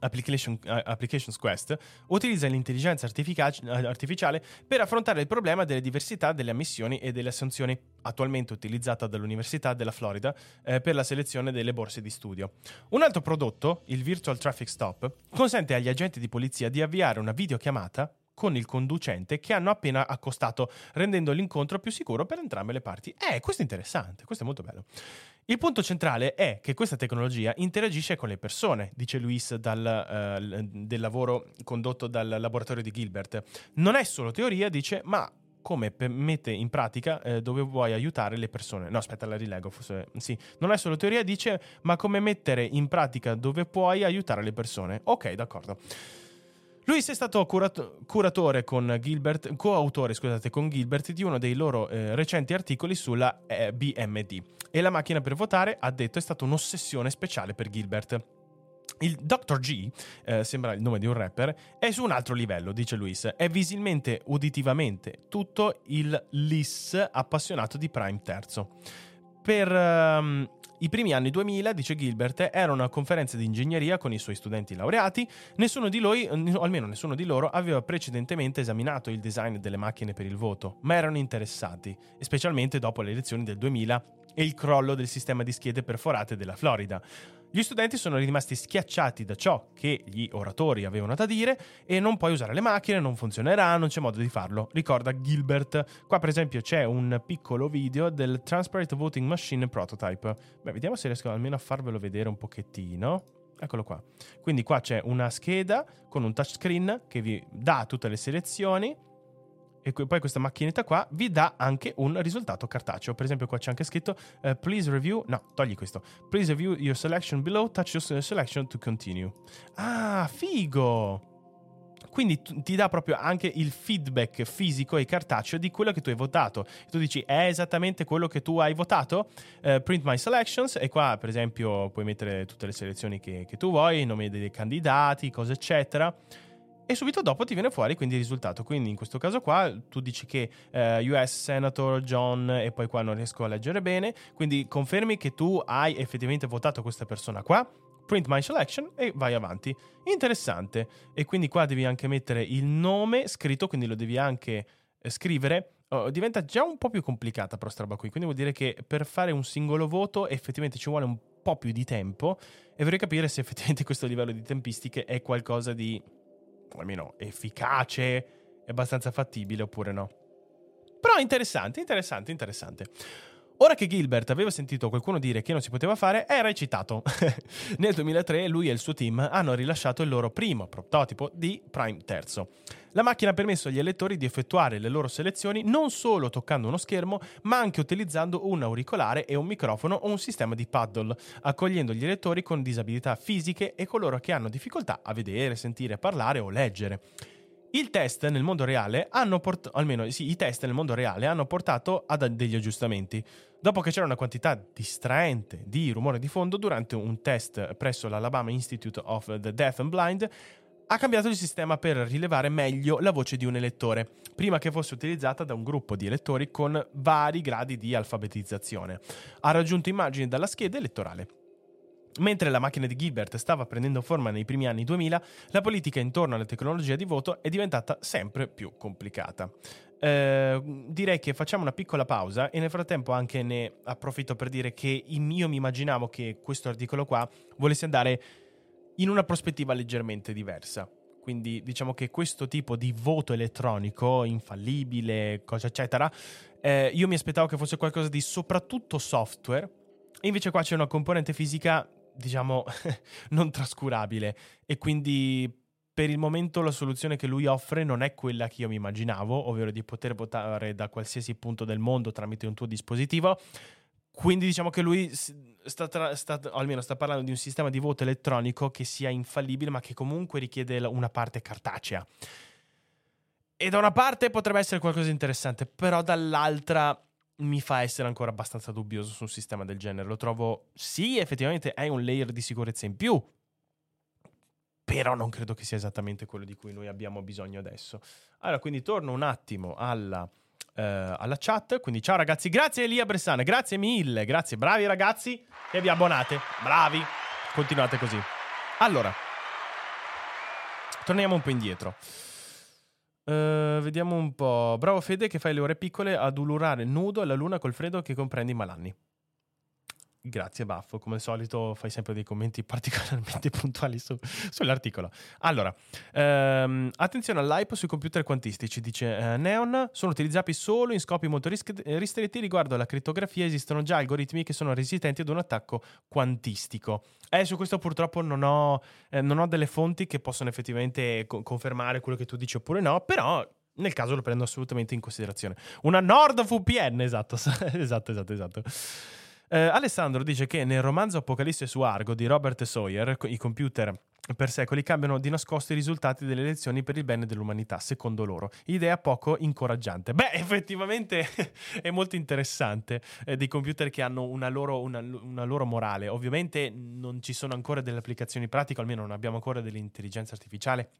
Application, uh, Applications Quest utilizza l'intelligenza artificiale per affrontare il problema delle diversità delle ammissioni e delle assunzioni, attualmente utilizzata dall'Università della Florida eh, per la selezione delle borse di studio. Un altro prodotto, il Virtual Traffic Stop, consente agli agenti di polizia di avviare una videochiamata con il conducente che hanno appena accostato, rendendo l'incontro più sicuro per entrambe le parti. Eh, questo è interessante, questo è molto bello. Il punto centrale è che questa tecnologia interagisce con le persone, dice Luis dal, uh, del lavoro condotto dal laboratorio di Gilbert. Non è solo teoria, dice, ma come mette in pratica eh, dove vuoi aiutare le persone. No, aspetta, la rilego. Forse, sì, non è solo teoria, dice, ma come mettere in pratica dove puoi aiutare le persone. Ok, d'accordo. Luis è stato curato- curatore con Gilbert, coautore scusate, con Gilbert di uno dei loro eh, recenti articoli sulla eh, BMD e la macchina per votare, ha detto, è stata un'ossessione speciale per Gilbert. Il Dr. G, eh, sembra il nome di un rapper, è su un altro livello, dice Luis. È visibilmente, uditivamente, tutto il LIS appassionato di Prime terzo. Per um, i primi anni 2000, dice Gilbert, era una conferenza di ingegneria con i suoi studenti laureati. Nessuno di loro, o almeno nessuno di loro, aveva precedentemente esaminato il design delle macchine per il voto, ma erano interessati, specialmente dopo le elezioni del 2000 e il crollo del sistema di schede perforate della Florida. Gli studenti sono rimasti schiacciati da ciò che gli oratori avevano da dire e non puoi usare le macchine, non funzionerà, non c'è modo di farlo, ricorda Gilbert. Qua per esempio c'è un piccolo video del Transparent Voting Machine Prototype. Beh, vediamo se riesco almeno a farvelo vedere un pochettino. Eccolo qua. Quindi qua c'è una scheda con un touchscreen che vi dà tutte le selezioni e poi questa macchinetta qua vi dà anche un risultato cartaceo. Per esempio qua c'è anche scritto uh, please review, no, togli questo. Please review your selection below, touch your selection to continue. Ah, figo! Quindi ti dà proprio anche il feedback fisico e cartaceo di quello che tu hai votato. Tu dici è esattamente quello che tu hai votato? Uh, print my selections e qua per esempio puoi mettere tutte le selezioni che, che tu vuoi, i nomi dei candidati, cose eccetera e subito dopo ti viene fuori quindi il risultato. Quindi in questo caso qua tu dici che eh, US Senator John e poi qua non riesco a leggere bene, quindi confermi che tu hai effettivamente votato questa persona qua. Print my selection e vai avanti. Interessante. E quindi qua devi anche mettere il nome scritto, quindi lo devi anche eh, scrivere. Oh, diventa già un po' più complicata però sta roba qui, quindi vuol dire che per fare un singolo voto effettivamente ci vuole un po' più di tempo e vorrei capire se effettivamente questo livello di tempistiche è qualcosa di almeno efficace e abbastanza fattibile oppure no. Però interessante, interessante, interessante. Ora che Gilbert aveva sentito qualcuno dire che non si poteva fare, era eccitato. Nel 2003 lui e il suo team hanno rilasciato il loro primo prototipo di Prime Terzo. La macchina ha permesso agli elettori di effettuare le loro selezioni non solo toccando uno schermo, ma anche utilizzando un auricolare e un microfono o un sistema di paddle, accogliendo gli elettori con disabilità fisiche e coloro che hanno difficoltà a vedere, sentire, parlare o leggere. Il test nel mondo reale hanno portato, almeno sì, i test nel mondo reale hanno portato ad degli aggiustamenti. Dopo che c'era una quantità distraente di rumore di fondo durante un test presso l'Alabama Institute of the Deaf and Blind, ha cambiato il sistema per rilevare meglio la voce di un elettore, prima che fosse utilizzata da un gruppo di elettori con vari gradi di alfabetizzazione. Ha raggiunto immagini dalla scheda elettorale. Mentre la macchina di Gilbert stava prendendo forma nei primi anni 2000, la politica intorno alla tecnologia di voto è diventata sempre più complicata. Eh, direi che facciamo una piccola pausa e nel frattempo anche ne approfitto per dire che io mi immaginavo che questo articolo qua volesse andare in una prospettiva leggermente diversa. Quindi diciamo che questo tipo di voto elettronico, infallibile, cosa eccetera, eh, io mi aspettavo che fosse qualcosa di soprattutto software, e invece qua c'è una componente fisica, diciamo, non trascurabile. E quindi per il momento la soluzione che lui offre non è quella che io mi immaginavo, ovvero di poter votare da qualsiasi punto del mondo tramite un tuo dispositivo quindi diciamo che lui sta, tra, sta, almeno sta parlando di un sistema di voto elettronico che sia infallibile, ma che comunque richiede una parte cartacea. E da una parte potrebbe essere qualcosa di interessante, però dall'altra mi fa essere ancora abbastanza dubbioso su un sistema del genere. Lo trovo, sì, effettivamente è un layer di sicurezza in più, però non credo che sia esattamente quello di cui noi abbiamo bisogno adesso. Allora, quindi torno un attimo alla eh, alla chat. Quindi ciao ragazzi, grazie Elia Bressane, grazie mille, grazie, bravi ragazzi che vi abbonate, bravi, continuate così. Allora, torniamo un po' indietro. Uh, vediamo un po'. Bravo Fede che fai le ore piccole ad ulurare nudo alla luna col freddo che comprendi i malanni. Grazie Baffo, come al solito fai sempre dei commenti particolarmente puntuali su, sull'articolo. Allora, ehm, attenzione all'hype sui computer quantistici, dice eh, Neon, sono utilizzati solo in scopi molto ristretti riguardo alla crittografia, esistono già algoritmi che sono resistenti ad un attacco quantistico. Eh, su questo purtroppo non ho, eh, non ho delle fonti che possono effettivamente co- confermare quello che tu dici oppure no, però nel caso lo prendo assolutamente in considerazione. Una NordVPN, esatto, esatto, esatto, esatto. Eh, Alessandro dice che nel romanzo Apocalisse su Argo di Robert Sawyer, i computer per secoli cambiano di nascosto i risultati delle elezioni per il bene dell'umanità, secondo loro. Idea poco incoraggiante. Beh, effettivamente è molto interessante eh, dei computer che hanno una loro, una, una loro, morale. Ovviamente non ci sono ancora delle applicazioni pratiche, almeno non abbiamo ancora dell'intelligenza artificiale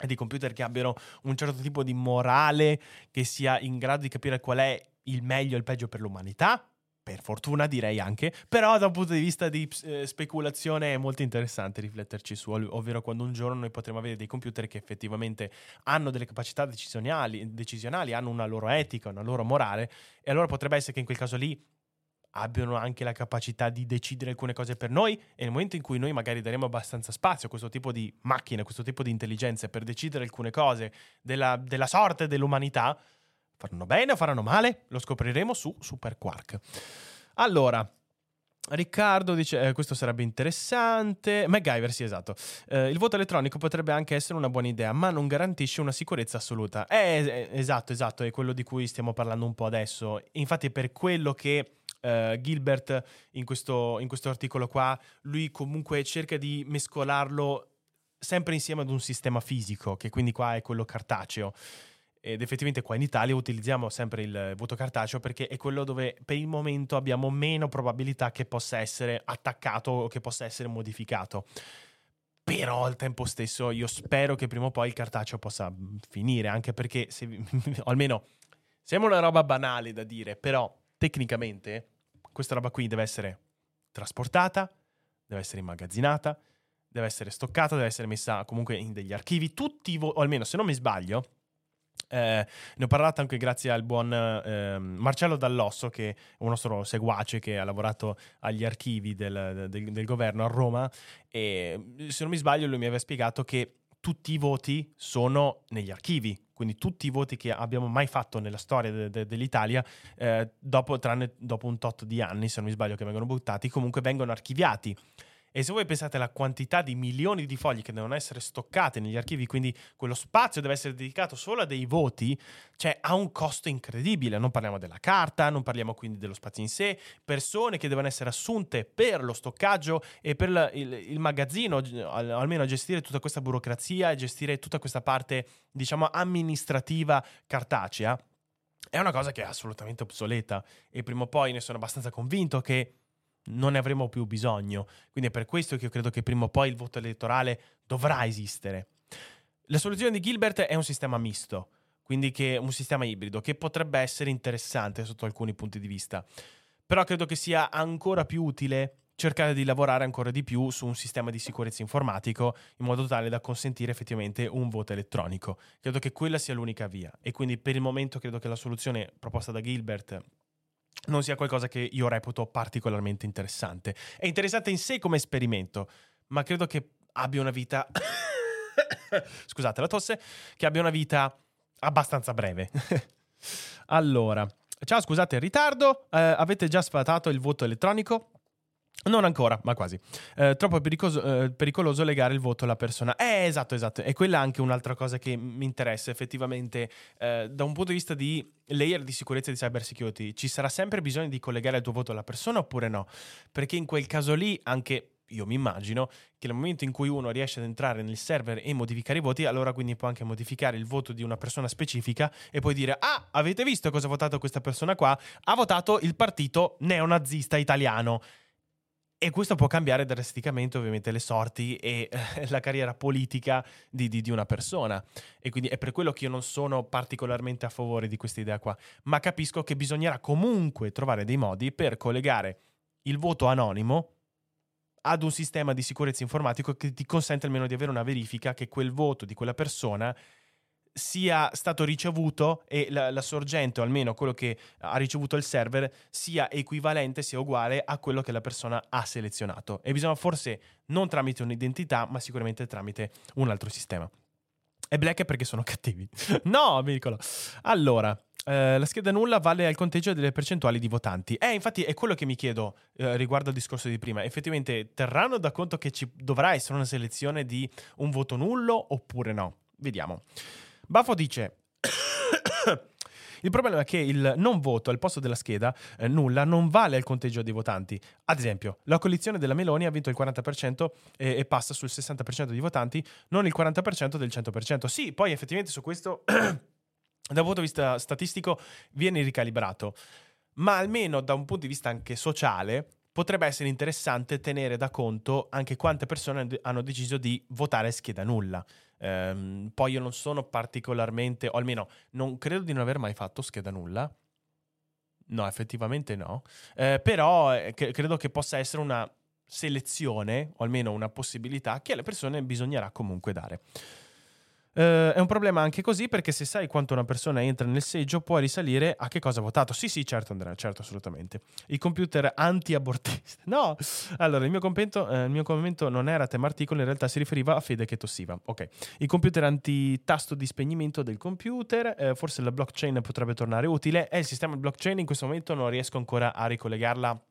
e dei computer che abbiano un certo tipo di morale che sia in grado di capire qual è il meglio e il peggio per l'umanità per fortuna direi anche, però da un punto di vista di eh, speculazione è molto interessante rifletterci su, ovvero quando un giorno noi potremo avere dei computer che effettivamente hanno delle capacità decisionali, decisionali, hanno una loro etica, una loro morale, e allora potrebbe essere che in quel caso lì abbiano anche la capacità di decidere alcune cose per noi e nel momento in cui noi magari daremo abbastanza spazio a questo tipo di macchine, a questo tipo di intelligenze per decidere alcune cose della, della sorte dell'umanità, Faranno bene o faranno male? Lo scopriremo su Super Quark. Allora, Riccardo dice: eh, Questo sarebbe interessante. MacGyver, sì, esatto. Eh, il voto elettronico potrebbe anche essere una buona idea, ma non garantisce una sicurezza assoluta. Eh, esatto, esatto, è quello di cui stiamo parlando un po' adesso. Infatti, è per quello che eh, Gilbert, in questo, in questo articolo qua, lui comunque cerca di mescolarlo sempre insieme ad un sistema fisico, che quindi qua è quello cartaceo ed effettivamente qua in Italia utilizziamo sempre il voto cartaceo perché è quello dove per il momento abbiamo meno probabilità che possa essere attaccato o che possa essere modificato. Però al tempo stesso io spero che prima o poi il cartaceo possa mm, finire, anche perché, se, almeno sembra una roba banale da dire, però tecnicamente questa roba qui deve essere trasportata, deve essere immagazzinata, deve essere stoccata, deve essere messa comunque in degli archivi, tutti, vo- o almeno se non mi sbaglio, eh, ne ho parlato anche grazie al buon eh, Marcello Dall'Osso, che è un nostro seguace che ha lavorato agli archivi del, del, del, governo a Roma. E se non mi sbaglio, lui mi aveva spiegato che tutti i voti sono negli archivi. Quindi tutti i voti che abbiamo mai fatto nella storia de- de- dell'Italia, eh, dopo, tranne dopo un tot di anni, se non mi sbaglio, che vengono buttati, comunque vengono archiviati. E se voi pensate alla quantità di milioni di fogli che devono essere stoccate negli archivi, quindi quello spazio deve essere dedicato solo a dei voti, cioè ha un costo incredibile. Non parliamo della carta, non parliamo quindi dello spazio in sé, persone che devono essere assunte per lo stoccaggio e per il, il, il magazzino, almeno a gestire tutta questa burocrazia e gestire tutta questa parte, diciamo, amministrativa cartacea. È una cosa che è assolutamente obsoleta e prima o poi ne sono abbastanza convinto che non ne avremo più bisogno. Quindi è per questo che io credo che prima o poi il voto elettorale dovrà esistere. La soluzione di Gilbert è un sistema misto, quindi che, un sistema ibrido, che potrebbe essere interessante sotto alcuni punti di vista. Però credo che sia ancora più utile cercare di lavorare ancora di più su un sistema di sicurezza informatico in modo tale da consentire effettivamente un voto elettronico. Credo che quella sia l'unica via e quindi per il momento credo che la soluzione proposta da Gilbert non sia qualcosa che io reputo particolarmente interessante. È interessante in sé come esperimento, ma credo che abbia una vita scusate la tosse, che abbia una vita abbastanza breve. allora, ciao, scusate il ritardo, eh, avete già sfatato il voto elettronico? Non ancora, ma quasi. Eh, troppo pericoloso, eh, pericoloso, legare il voto alla persona. Eh, esatto, esatto. E quella è anche un'altra cosa che mi interessa effettivamente eh, da un punto di vista di layer di sicurezza di cyber security. Ci sarà sempre bisogno di collegare il tuo voto alla persona oppure no? Perché in quel caso lì anche io mi immagino che nel momento in cui uno riesce ad entrare nel server e modificare i voti, allora quindi può anche modificare il voto di una persona specifica e poi dire "Ah, avete visto cosa ha votato questa persona qua? Ha votato il partito neonazista italiano". E questo può cambiare drasticamente ovviamente le sorti e eh, la carriera politica di, di, di, una persona. E quindi è per quello che io non sono particolarmente a favore di questa idea qua. Ma capisco che bisognerà comunque trovare dei modi per collegare il voto anonimo ad un sistema di sicurezza informatico che ti consente almeno di avere una verifica che quel voto di quella persona sia stato ricevuto e la, la, sorgente, o almeno quello che ha ricevuto il server, sia equivalente, sia uguale a quello che la persona ha selezionato. E bisogna forse non tramite un'identità, ma sicuramente tramite un altro sistema. E black perché sono cattivi. no, piccolo. Allora, eh, la scheda nulla vale al conteggio delle percentuali di votanti. Eh, infatti è quello che mi chiedo eh, riguardo al discorso di prima. Effettivamente terranno da conto che ci dovrà essere una selezione di un voto nullo oppure no? Vediamo. Baffo dice... Il problema è che il non voto al posto della scheda eh, nulla non vale al conteggio dei votanti. Ad esempio, la coalizione della Meloni ha vinto il 40% e, e passa sul 60% di votanti, non il 40% del 100%. Sì, poi effettivamente su questo dal punto di vista statistico viene ricalibrato, ma almeno da un punto di vista anche sociale potrebbe essere interessante tenere da conto anche quante persone hanno deciso di votare scheda nulla. Ehm, poi io non sono particolarmente, o almeno non credo di non aver mai fatto scheda nulla. No, effettivamente no. Eh, però eh, credo che possa essere una selezione, o almeno una possibilità, che alle persone bisognerà comunque dare. Uh, è un problema anche così perché se sai quanto una persona entra nel seggio puoi risalire a che cosa ha votato. Sì, sì, certo Andrea, certo, assolutamente. I computer anti-abortisti. No! Allora, il mio, commento, eh, il mio commento non era tema articolo, in realtà si riferiva a Fede che tossiva. Ok. I computer anti-tasto di spegnimento del computer, eh, forse la blockchain potrebbe tornare utile. E il sistema blockchain in questo momento non riesco ancora a ricollegarla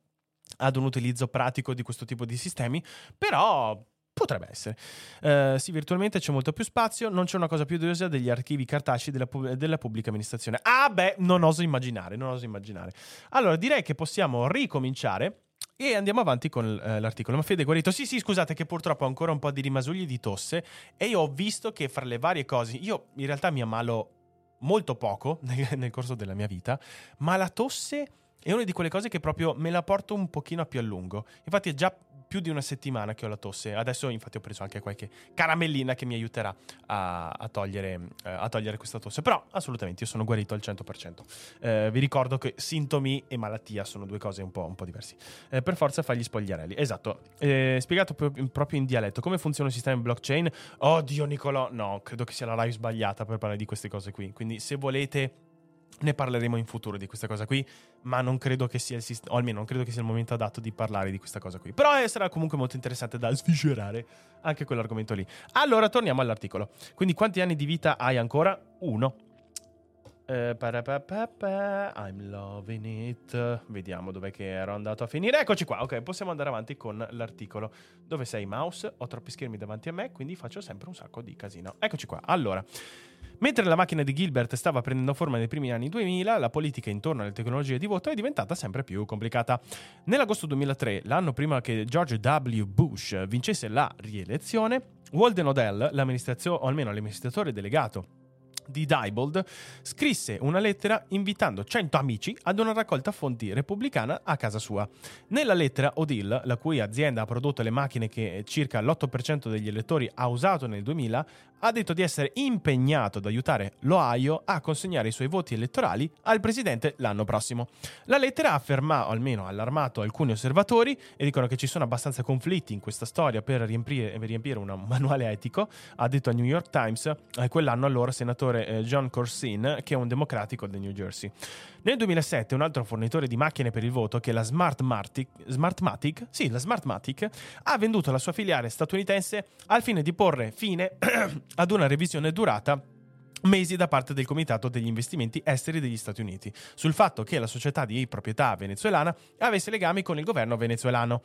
ad un utilizzo pratico di questo tipo di sistemi, però Potrebbe essere. Uh, sì, virtualmente c'è molto più spazio, non c'è una cosa più odiosa degli archivi cartacei della, della, pubblica amministrazione. Ah beh, non oso immaginare, non oso immaginare. Allora, direi che possiamo ricominciare e andiamo avanti con uh, l'articolo. Ma Fede guarito, sì sì, scusate che purtroppo ho ancora un po' di rimasugli di tosse e io ho visto che fra le varie cose, io in realtà mi ammalo molto poco nel, nel corso della mia vita, ma la tosse è una di quelle cose che proprio me la porto un pochino più a lungo. Infatti è già più di una settimana che ho la tosse. Adesso, infatti, ho preso anche qualche caramellina che mi aiuterà a, a, togliere, eh, a togliere, questa tosse. Però, assolutamente, io sono guarito al 100%. Eh, vi ricordo che sintomi e malattia sono due cose un po', un po diverse. Eh, per forza fai gli spogliarelli. Esatto. Eh, spiegato proprio in dialetto come funziona il sistema blockchain. Oddio, Nicolò. No, credo che sia la live sbagliata per parlare di queste cose qui. Quindi, se volete ne parleremo in futuro di questa cosa qui, ma non credo che sia il sistema, o almeno non credo che sia il momento adatto di parlare di questa cosa qui. Però eh, sarà comunque molto interessante da sviscerare anche quell'argomento lì. Allora, torniamo all'articolo. Quindi quanti anni di vita hai ancora? Uno. Uh, I'm loving it. Vediamo dov'è che ero andato a finire. Eccoci qua. Ok, possiamo andare avanti con l'articolo. Dove sei, mouse? Ho troppi schermi davanti a me, quindi faccio sempre un sacco di casino. Eccoci qua. Allora, Mentre la macchina di Gilbert stava prendendo forma nei primi anni 2000, la politica intorno alle tecnologie di voto è diventata sempre più complicata. Nell'agosto 2003, l'anno prima che George W. Bush vincesse la rielezione, Walden Odell, l'amministrazione, o almeno l'amministratore delegato di Diebold scrisse una lettera invitando 100 amici ad una raccolta fonti repubblicana a casa sua. Nella lettera Odile, la cui azienda ha prodotto le macchine che circa l'8% degli elettori ha usato nel 2000, ha detto di essere impegnato ad aiutare l'Ohio a consegnare i suoi voti elettorali al presidente l'anno prossimo. La lettera ha affermato, o almeno allarmato alcuni osservatori e dicono che ci sono abbastanza conflitti in questa storia per riempire, per riempire un manuale etico, ha detto al New York Times eh, quell'anno allora senatore eh, John Corsin, che è un democratico del New Jersey. Nel 2007 un altro fornitore di macchine per il voto, che è la Smartmatic, Smartmatic, sì, la Smartmatic, ha venduto la sua filiale statunitense al fine di porre fine ad una revisione durata mesi da parte del Comitato degli investimenti esteri degli Stati Uniti sul fatto che la società di proprietà venezuelana avesse legami con il governo venezuelano.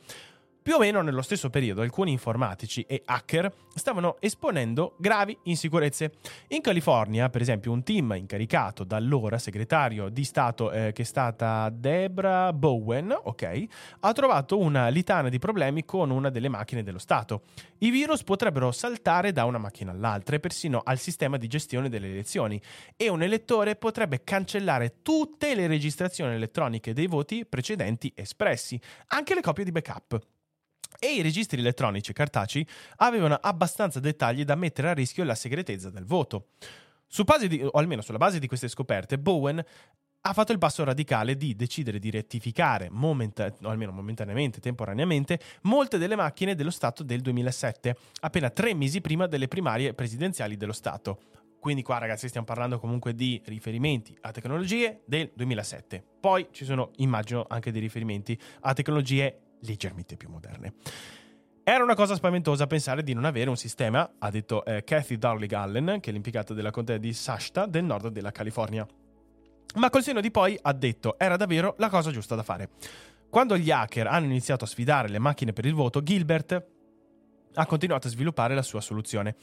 Più o meno nello stesso periodo alcuni informatici e hacker stavano esponendo gravi insicurezze. In California, per esempio, un team incaricato dall'ora segretario di Stato eh, che è stata Debra Bowen, ok, ha trovato una litana di problemi con una delle macchine dello Stato. I virus potrebbero saltare da una macchina all'altra e persino al sistema di gestione delle elezioni e un elettore potrebbe cancellare tutte le registrazioni elettroniche dei voti precedenti espressi, anche le copie di backup e i registri elettronici cartacei avevano abbastanza dettagli da mettere a rischio la segretezza del voto. Su di, o almeno sulla base di queste scoperte, Bowen ha fatto il passo radicale di decidere di rettificare, momenta- o almeno momentaneamente, temporaneamente, molte delle macchine dello Stato del 2007, appena tre mesi prima delle primarie presidenziali dello Stato. Quindi qua ragazzi stiamo parlando comunque di riferimenti a tecnologie del 2007. Poi ci sono, immagino, anche dei riferimenti a tecnologie leggermente più moderne. Era una cosa spaventosa pensare di non avere un sistema, ha detto eh, Kathy Darling Allen, che è l'impiegata della contea di Sashta del nord della California. Ma col seno di poi ha detto era davvero la cosa giusta da fare. Quando gli hacker hanno iniziato a sfidare le macchine per il voto, Gilbert ha continuato a sviluppare la sua soluzione.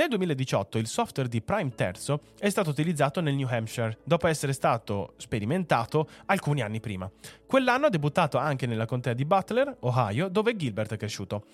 Nel 2018 il software di Prime Terzo è stato utilizzato nel New Hampshire, dopo essere stato sperimentato alcuni anni prima. Quell'anno ha debuttato anche nella contea di Butler, Ohio, dove Gilbert è cresciuto.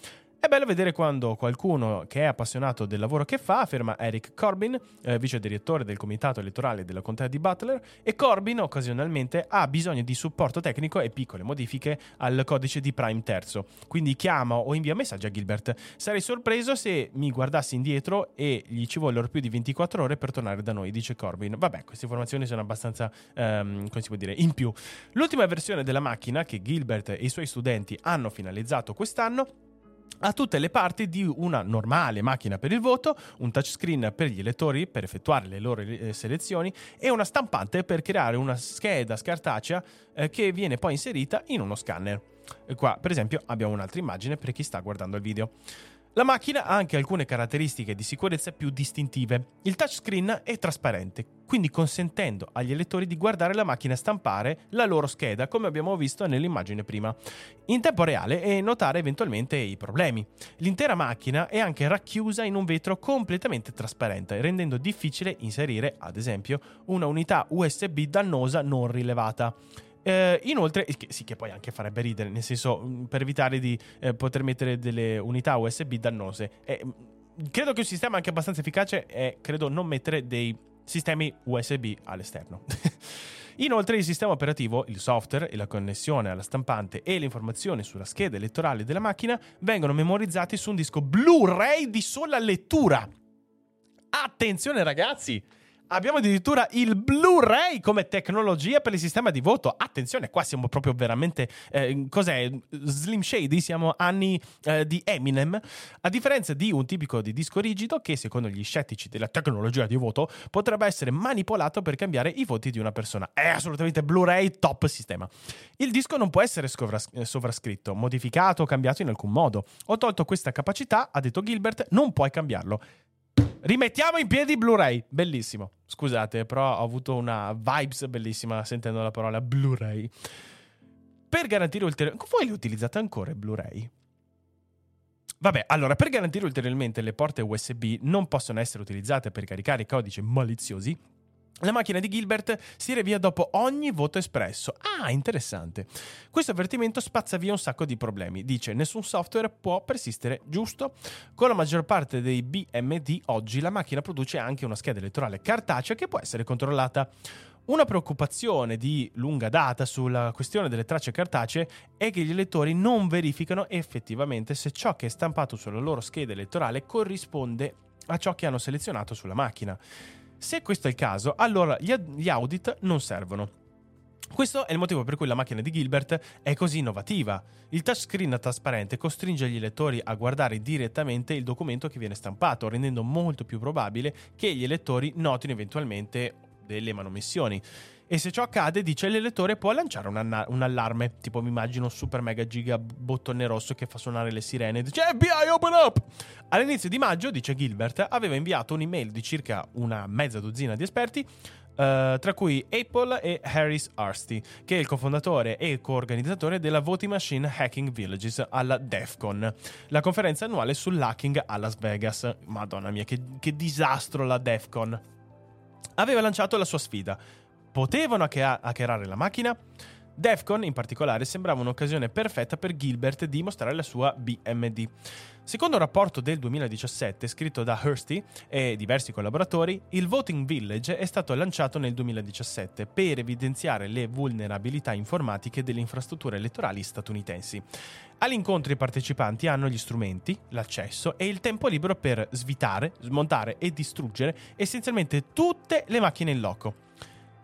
È bello vedere quando qualcuno che è appassionato del lavoro che fa, afferma Eric Corbin, eh, vice direttore del comitato elettorale della contea di Butler, e Corbin occasionalmente ha bisogno di supporto tecnico e piccole modifiche al codice di Prime terzo. Quindi chiama o invia messaggi a Gilbert. Sarei sorpreso se mi guardassi indietro e gli ci vollero più di 24 ore per tornare da noi, dice Corbin. Vabbè, queste informazioni sono abbastanza, um, come si può dire, in più. L'ultima versione della macchina che Gilbert e i suoi studenti hanno finalizzato quest'anno a tutte le parti di una normale macchina per il voto, un touchscreen per gli elettori per effettuare le loro eh, selezioni e una stampante per creare una scheda scartacea eh, che viene poi inserita in uno scanner. Qua, per esempio, abbiamo un'altra immagine per chi sta guardando il video. La macchina ha anche alcune caratteristiche di sicurezza più distintive. Il touchscreen è trasparente, quindi consentendo agli elettori di guardare la macchina stampare la loro scheda, come abbiamo visto nell'immagine prima, in tempo reale e notare eventualmente i problemi. L'intera macchina è anche racchiusa in un vetro completamente trasparente, rendendo difficile inserire, ad esempio, una unità USB dannosa non rilevata. Eh, inoltre, sì, che poi anche farebbe ridere, nel senso, mm, per evitare di eh, poter mettere delle unità USB dannose. Eh, credo che un sistema anche abbastanza efficace è, credo, non mettere dei sistemi USB all'esterno. Inoltre il sistema operativo, il software e la connessione alla stampante e le informazioni sulla scheda elettorale della macchina vengono memorizzati su un disco Blu-ray di sola lettura. Attenzione ragazzi! Abbiamo addirittura il Blu-ray come tecnologia per il sistema di voto. Attenzione, qua siamo proprio veramente. Eh, cos'è? Slim Shady? Siamo anni eh, di Eminem. A differenza di un tipico di disco rigido, che secondo gli scettici della tecnologia di voto potrebbe essere manipolato per cambiare i voti di una persona. È assolutamente Blu-ray top sistema. Il disco non può essere sovrascritto, modificato o cambiato in alcun modo. Ho tolto questa capacità, ha detto Gilbert, non puoi cambiarlo. Rimettiamo in piedi Blu-ray. Bellissimo. Scusate, però ho avuto una vibes bellissima sentendo la parola Blu-ray. Per garantire ulteriormente... Voi li utilizzate ancora i Blu-ray? Vabbè, allora, per garantire ulteriormente le porte USB non possono essere utilizzate per caricare codici maliziosi, la macchina di Gilbert si revia dopo ogni voto espresso. Ah, interessante. Questo avvertimento spazza via un sacco di problemi. Dice, nessun software può persistere, giusto? Con la maggior parte dei BMD oggi la macchina produce anche una scheda elettorale cartacea che può essere controllata. Una preoccupazione di lunga data sulla questione delle tracce cartacee è che gli elettori non verificano effettivamente se ciò che è stampato sulla loro scheda elettorale corrisponde a ciò che hanno selezionato sulla macchina. Se questo è il caso, allora gli audit non servono. Questo è il motivo per cui la macchina di Gilbert è così innovativa. Il touchscreen trasparente costringe gli elettori a guardare direttamente il documento che viene stampato, rendendo molto più probabile che gli elettori notino eventualmente delle manomissioni. E se ciò accade, dice l'elettore può lanciare un, un, allarme. Tipo, mi immagino un super mega giga bottone rosso che fa suonare le sirene. Dice FBI, open up! All'inizio di maggio, dice Gilbert, aveva inviato un'email di circa una mezza dozzina di esperti Uh, tra cui Apple e Harris Arsty, che è il cofondatore e coorganizzatore della Voting Machine Hacking Villages alla DEF CON, la conferenza annuale sull'hacking a Las Vegas. Madonna mia, che, che disastro la DEF CON! Aveva lanciato la sua sfida. Potevano hackerare la macchina? Defcon in particolare sembrava un'occasione perfetta per Gilbert di mostrare la sua BMD. Secondo un rapporto del 2017 scritto da Hursty e diversi collaboratori, il Voting Village è stato lanciato nel 2017 per evidenziare le vulnerabilità informatiche delle infrastrutture elettorali statunitensi. All'incontro i partecipanti hanno gli strumenti, l'accesso e il tempo libero per svitare, smontare e distruggere essenzialmente tutte le macchine in loco.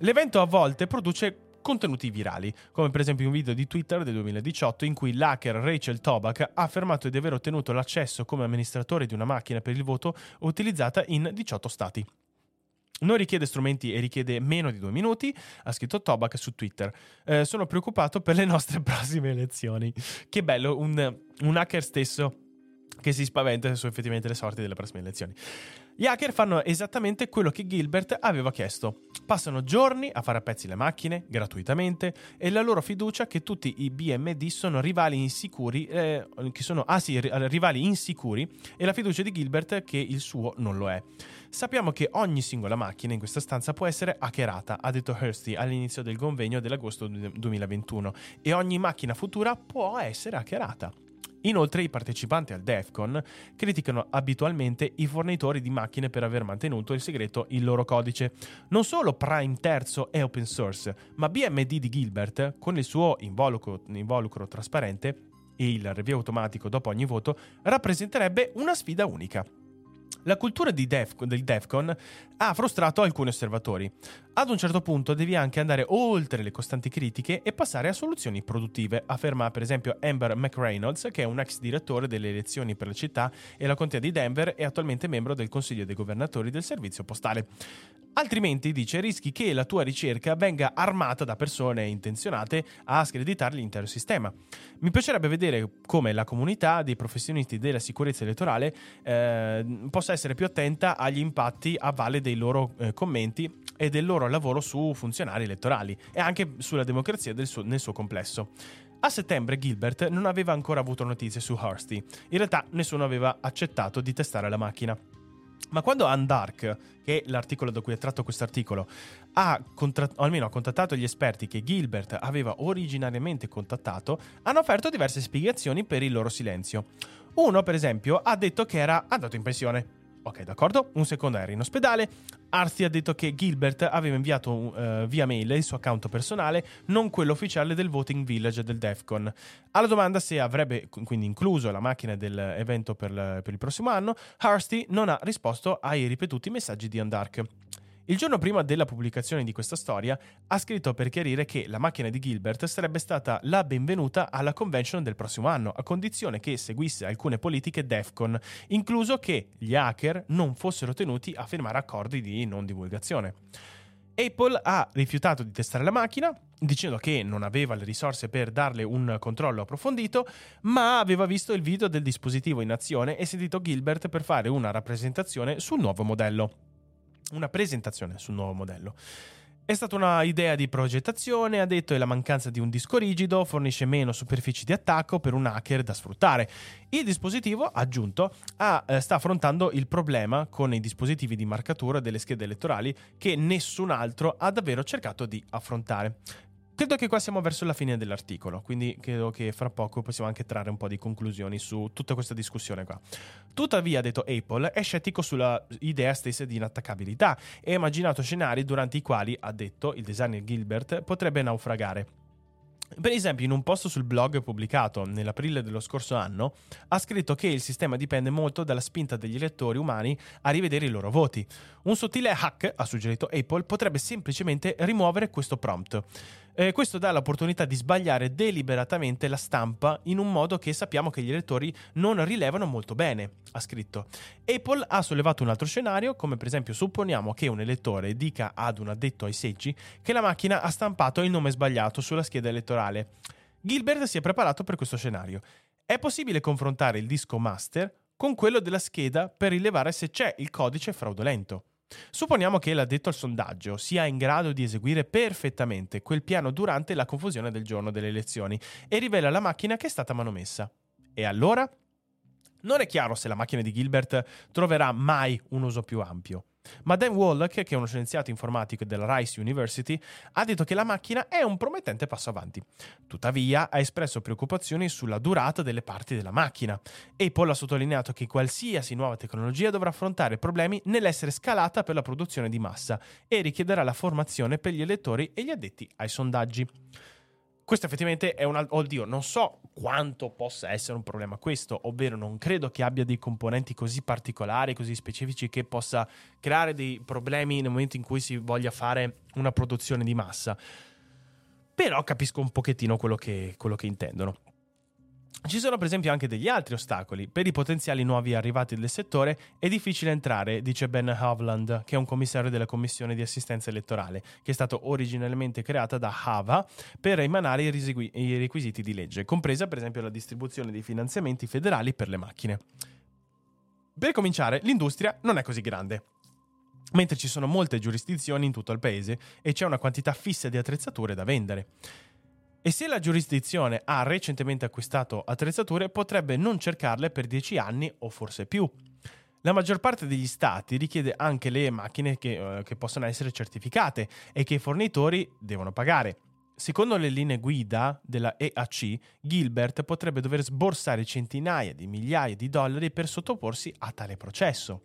L'evento a volte produce contenuti virali, come per esempio un video di Twitter del 2018 in cui l'hacker Rachel Toback ha affermato di aver ottenuto l'accesso come amministratore di una macchina per il voto utilizzata in 18 stati. Non richiede strumenti e richiede meno di due minuti, ha scritto Toback su Twitter. Eh, sono preoccupato per le nostre prossime elezioni. Che bello, un, un hacker stesso che si spaventa su effettivamente le sorti delle prossime elezioni. Gli hacker fanno esattamente quello che Gilbert aveva chiesto. Passano giorni a fare a pezzi le macchine, gratuitamente, e la loro fiducia che tutti i BMD sono rivali insicuri, eh, che sono, ah sì, rivali insicuri, e la fiducia di Gilbert che il suo non lo è. Sappiamo che ogni singola macchina in questa stanza può essere hackerata, ha detto Hursty all'inizio del convegno dell'agosto 2021, e ogni macchina futura può essere hackerata. Inoltre i partecipanti al DEFCON criticano abitualmente i fornitori di macchine per aver mantenuto il segreto il loro codice. Non solo Prime Terzo è open source, ma BMD di Gilbert, con il suo involucro, involucro trasparente e il review automatico dopo ogni voto, rappresenterebbe una sfida unica. La cultura Def, del DEFCON ha frustrato alcuni osservatori. Ad un certo punto devi anche andare oltre le costanti critiche e passare a soluzioni produttive, afferma per esempio Amber McReynolds, che è un ex direttore delle elezioni per la città e la contea di Denver e attualmente membro del consiglio dei governatori del servizio postale. Altrimenti, dice, rischi che la tua ricerca venga armata da persone intenzionate a screditare l'intero sistema. Mi piacerebbe vedere come la comunità dei professionisti della sicurezza elettorale eh, possa essere più attenta agli impatti a valle dei loro eh, commenti e del loro lavoro su funzionari elettorali e anche sulla democrazia suo, nel suo complesso. A settembre Gilbert non aveva ancora avuto notizie su Hursty. In realtà nessuno aveva accettato di testare la macchina. Ma quando Undark, che è l'articolo da cui è tratto questo articolo, ha o almeno ha contattato gli esperti che Gilbert aveva originariamente contattato, hanno offerto diverse spiegazioni per il loro silenzio. Uno, per esempio, ha detto che era andato in pensione. Ok, d'accordo. Un secondo era in ospedale. Arti ha detto che Gilbert aveva inviato uh, via mail il suo account personale, non quello ufficiale del Voting Village del DEFCON. Alla domanda se avrebbe quindi incluso la macchina dell'evento per, per il prossimo anno, Harsty non ha risposto ai ripetuti messaggi di Undark. Il giorno prima della pubblicazione di questa storia ha scritto per chiarire che la macchina di Gilbert sarebbe stata la benvenuta alla convention del prossimo anno, a condizione che seguisse alcune politiche DEFCON, incluso che gli hacker non fossero tenuti a firmare accordi di non divulgazione. Apple ha rifiutato di testare la macchina, dicendo che non aveva le risorse per darle un controllo approfondito, ma aveva visto il video del dispositivo in azione e sentito Gilbert per fare una rappresentazione sul nuovo modello una presentazione sul nuovo modello. È stata una idea di progettazione, ha detto, e la mancanza di un disco rigido fornisce meno superfici di attacco per un hacker da sfruttare. Il dispositivo, aggiunto, ha, eh, sta affrontando il problema con i dispositivi di marcatura delle schede elettorali che nessun altro ha davvero cercato di affrontare. Credo che qua siamo verso la fine dell'articolo, quindi credo che fra poco possiamo anche trarre un po' di conclusioni su tutta questa discussione qua. Tuttavia, ha detto Apple, è scettico sulla idea stessa di inattaccabilità e ha immaginato scenari durante i quali, ha detto il designer Gilbert, potrebbe naufragare. Per esempio, in un post sul blog pubblicato nell'aprile dello scorso anno, ha scritto che il sistema dipende molto dalla spinta degli elettori umani a rivedere i loro voti. Un sottile hack, ha suggerito Apple, potrebbe semplicemente rimuovere questo prompt. Eh, questo dà l'opportunità di sbagliare deliberatamente la stampa in un modo che sappiamo che gli elettori non rilevano molto bene, ha scritto. Apple ha sollevato un altro scenario, come per esempio supponiamo che un elettore dica ad un addetto ai seggi che la macchina ha stampato il nome sbagliato sulla scheda elettorale. Gilbert si è preparato per questo scenario. È possibile confrontare il disco master con quello della scheda per rilevare se c'è il codice fraudolento. Supponiamo che l'addetto al sondaggio sia in grado di eseguire perfettamente quel piano durante la confusione del giorno delle elezioni e rivela alla macchina che è stata manomessa. E allora? Non è chiaro se la macchina di Gilbert troverà mai un uso più ampio. Ma Dan Wallach, che è uno scienziato informatico della Rice University, ha detto che la macchina è un promettente passo avanti. Tuttavia, ha espresso preoccupazioni sulla durata delle parti della macchina. Apple ha sottolineato che qualsiasi nuova tecnologia dovrà affrontare problemi nell'essere scalata per la produzione di massa e richiederà la formazione per gli elettori e gli addetti ai sondaggi. Questo effettivamente è un... Oddio, non so quanto possa essere un problema questo, ovvero non credo che abbia dei componenti così particolari, così specifici che possa creare dei problemi nel momento in cui si voglia fare una produzione di massa. Però capisco un pochettino quello che, quello che intendono. Ci sono per esempio anche degli altri ostacoli. Per i potenziali nuovi arrivati del settore è difficile entrare, dice Ben Hovland, che è un commissario della Commissione di assistenza elettorale, che è stato originalmente creata da Hava per emanare i requisiti di legge, compresa per esempio la distribuzione dei finanziamenti federali per le macchine. Per cominciare, l'industria non è così grande. Mentre ci sono molte giurisdizioni in tutto il paese e c'è una quantità fissa di attrezzature da vendere. E se la giurisdizione ha recentemente acquistato attrezzature, potrebbe non cercarle per 10 anni o forse più. La maggior parte degli stati richiede anche le macchine che, uh, che possono essere certificate e che i fornitori devono pagare. Secondo le linee guida della EAC, Gilbert potrebbe dover sborsare centinaia di migliaia di dollari per sottoporsi a tale processo.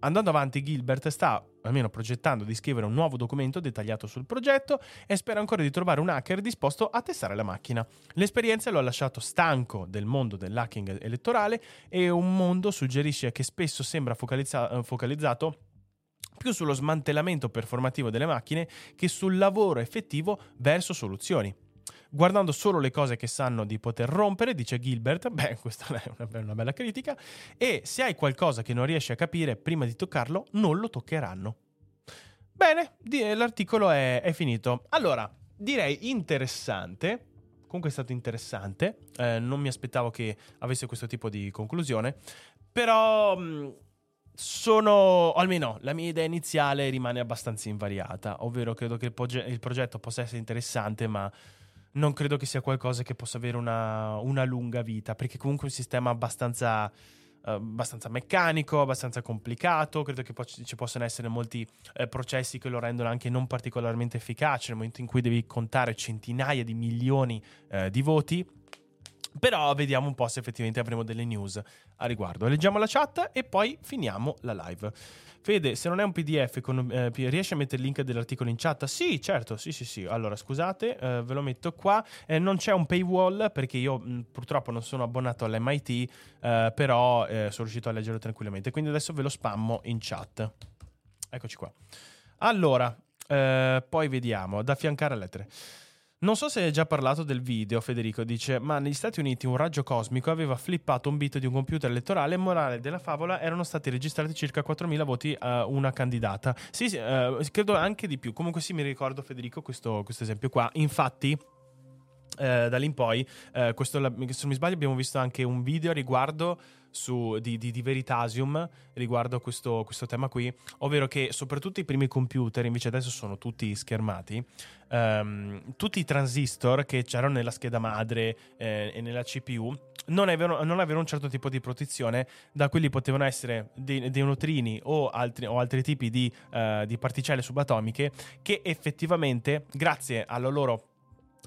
Andando avanti, Gilbert sta almeno progettando di scrivere un nuovo documento dettagliato sul progetto e spera ancora di trovare un hacker disposto a testare la macchina. L'esperienza lo ha lasciato stanco del mondo dell'hacking elettorale e un mondo suggerisce che spesso sembra focalizza- focalizzato più sullo smantellamento performativo delle macchine che sul lavoro effettivo verso soluzioni guardando solo le cose che sanno di poter rompere, dice Gilbert, beh, questa è una, una bella critica, e se hai qualcosa che non riesci a capire prima di toccarlo, non lo toccheranno. Bene, l'articolo è, è finito. Allora, direi interessante. Comunque è stato interessante. Eh, non mi aspettavo che avesse questo tipo di conclusione. Però mm, sono, almeno la mia idea iniziale rimane abbastanza invariata. Ovvero credo che il, proge- il progetto possa essere interessante, ma non credo che sia qualcosa che possa avere una, una lunga vita, perché comunque è un sistema abbastanza, uh, abbastanza meccanico, abbastanza complicato, credo che po- ci possano essere molti uh, processi che lo rendono anche non particolarmente efficace nel momento in cui devi contare centinaia di milioni uh, di voti. Però vediamo un po' se effettivamente avremo delle news a riguardo. Leggiamo la chat e poi finiamo la live. Fede, se non è un PDF, con, eh, riesci a mettere il link dell'articolo in chat? Sì, certo, sì, sì, sì. Allora, scusate, eh, ve lo metto qua. Eh, non c'è un paywall perché io mh, purtroppo non sono abbonato all'MIT, eh, però eh, sono riuscito a leggerlo tranquillamente. Quindi adesso ve lo spammo in chat. Eccoci qua. Allora, eh, poi vediamo, da affiancare a lettere. Non so se hai già parlato del video, Federico dice, ma negli Stati Uniti un raggio cosmico aveva flippato un bit di un computer elettorale e morale della favola erano stati registrati circa 4.000 voti a una candidata. Sì, sì uh, credo anche di più. Comunque sì, mi ricordo Federico questo, questo esempio qua. Infatti... Uh, da lì in poi, uh, questo, se non mi sbaglio, abbiamo visto anche un video riguardo su, di, di, di, Veritasium riguardo questo, questo, tema qui, ovvero che soprattutto i primi computer, invece adesso sono tutti schermati, um, tutti i transistor che c'erano nella scheda madre eh, e nella CPU non avevano, non avevano, un certo tipo di protezione, da quelli potevano essere dei, dei neutrini o altri, o altri tipi di, uh, di particelle subatomiche che effettivamente, grazie alla loro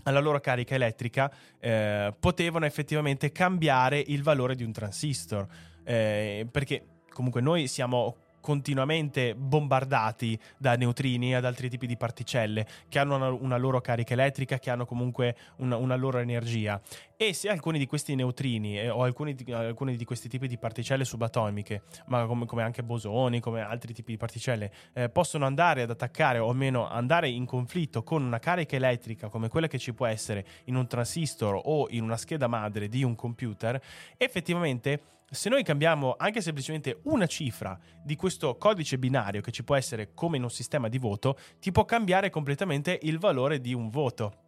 alla loro carica elettrica eh, potevano effettivamente cambiare il valore di un transistor. Eh, perché comunque noi siamo continuamente bombardati da neutrini e ad altri tipi di particelle che hanno una, una loro carica elettrica, che hanno comunque una, una loro energia. E se alcuni di questi neutrini eh, o alcuni di, alcuni di, questi tipi di particelle subatomiche, ma come, come, anche bosoni, come altri tipi di particelle, eh, possono andare ad attaccare o almeno andare in conflitto con una carica elettrica come quella che ci può essere in un transistor o in una scheda madre di un computer, effettivamente se noi cambiamo anche semplicemente una cifra di questo codice binario che ci può essere come in un sistema di voto, ti può cambiare completamente il valore di un voto.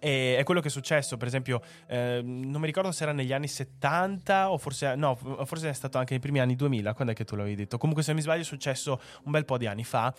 E è quello che è successo, per esempio, eh, non mi ricordo se era negli anni 70 o forse, no, forse è stato anche nei primi anni 2000, quando è che tu l'avevi detto? Comunque se non mi sbaglio è successo un bel po' di anni fa.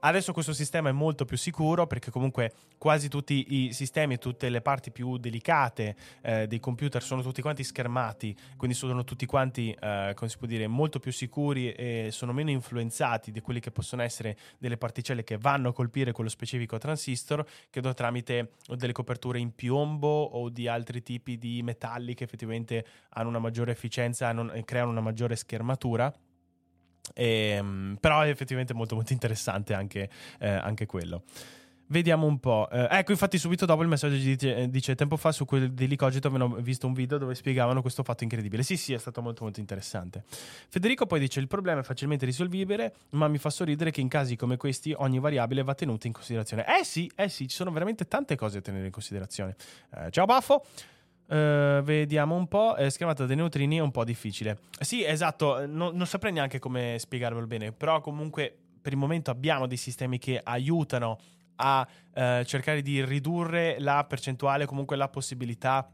Adesso questo sistema è molto più sicuro perché comunque quasi tutti i sistemi e tutte le parti più delicate eh, dei computer sono tutti quanti schermati, quindi sono tutti quanti, eh, come si può dire, molto più sicuri e sono meno influenzati di quelli che possono essere delle particelle che vanno a colpire quello specifico transistor, che tramite delle coperture in piombo o di altri tipi di metalli che effettivamente hanno una maggiore efficienza e creano una maggiore schermatura. E, ehm, però è effettivamente molto molto interessante anche, eh, anche quello. Vediamo un po'. Eh, ecco, infatti, subito dopo il messaggio dice, dice tempo fa su quel di Licogito avevano visto un video dove spiegavano questo fatto incredibile. Sì, sì, è stato molto molto interessante. Federico poi dice: Il problema è facilmente risolvibile, ma mi fa sorridere che in casi come questi ogni variabile va tenuta in considerazione. Eh sì, eh sì, ci sono veramente tante cose da tenere in considerazione. Eh, ciao Baffo. Uh, vediamo un po'. Eh, schermata dei neutrini è un po' difficile. Sì, esatto. No, non saprei neanche come spiegarvelo bene. Però, comunque, per il momento abbiamo dei sistemi che aiutano a uh, cercare di ridurre la percentuale, comunque la possibilità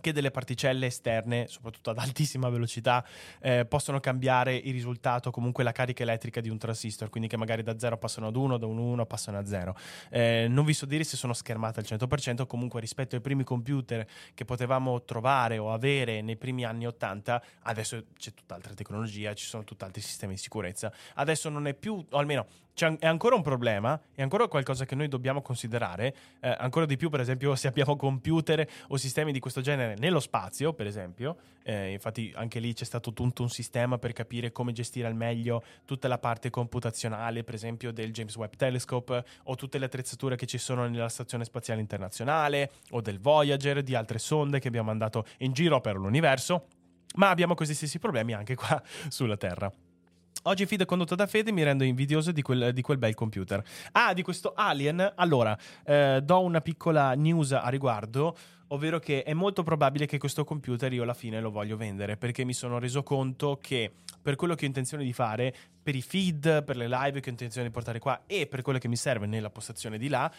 che delle particelle esterne, soprattutto ad altissima velocità, eh, possono cambiare il risultato, comunque la carica elettrica di un transistor, quindi che magari da 0 passano ad 1, da 1 1 passano a 0. Eh, non vi so dire se sono schermate al 100%, comunque rispetto ai primi computer che potevamo trovare o avere nei primi anni 80, adesso c'è tutt'altra tecnologia, ci sono tutt'altri sistemi di sicurezza. Adesso non è più, o almeno è ancora un problema, è ancora qualcosa che noi dobbiamo considerare, eh, ancora di più per esempio se abbiamo computer o sistemi di questo genere nello spazio, per esempio, eh, infatti anche lì c'è stato tutto un sistema per capire come gestire al meglio tutta la parte computazionale, per esempio del James Webb Telescope o tutte le attrezzature che ci sono nella Stazione Spaziale Internazionale o del Voyager, di altre sonde che abbiamo mandato in giro per l'universo, ma abbiamo questi stessi problemi anche qua sulla Terra. Oggi feed condotto da Fede, mi rendo invidioso di quel, di quel, bel computer. Ah, di questo Alien. Allora, eh, do una piccola news a riguardo, ovvero che è molto probabile che questo computer io alla fine lo voglio vendere, perché mi sono reso conto che per quello che ho intenzione di fare, per i feed, per le live che ho intenzione di portare qua e per quello che mi serve nella postazione di là,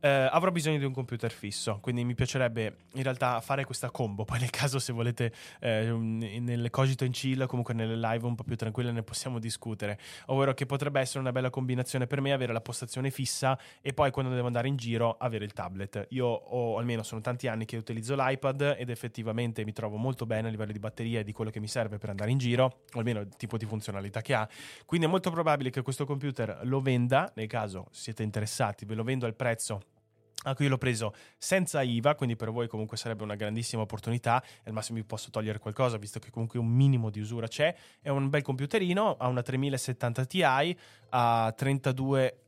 eh, avrò bisogno di un computer fisso. Quindi mi piacerebbe in realtà fare questa combo. Poi nel caso se volete eh, nel cogito in chill, comunque nelle live un po' più tranquille ne possiamo discutere. Ovvero che potrebbe essere una bella combinazione per me avere la postazione fissa e poi quando devo andare in giro avere il tablet. Io ho almeno sono tanti anni che utilizzo l'iPad ed effettivamente mi trovo molto bene a livello di batteria e di quello che mi serve per andare in giro, o almeno il tipo di funzionalità che ha. Quindi è molto probabile che questo computer lo venda, nel caso siete interessati, ve lo vendo al prezzo a cui l'ho preso senza IVA, quindi per voi comunque sarebbe una grandissima opportunità, al massimo vi posso togliere qualcosa visto che comunque un minimo di usura c'è, è un bel computerino, ha una 3070 Ti, ha 32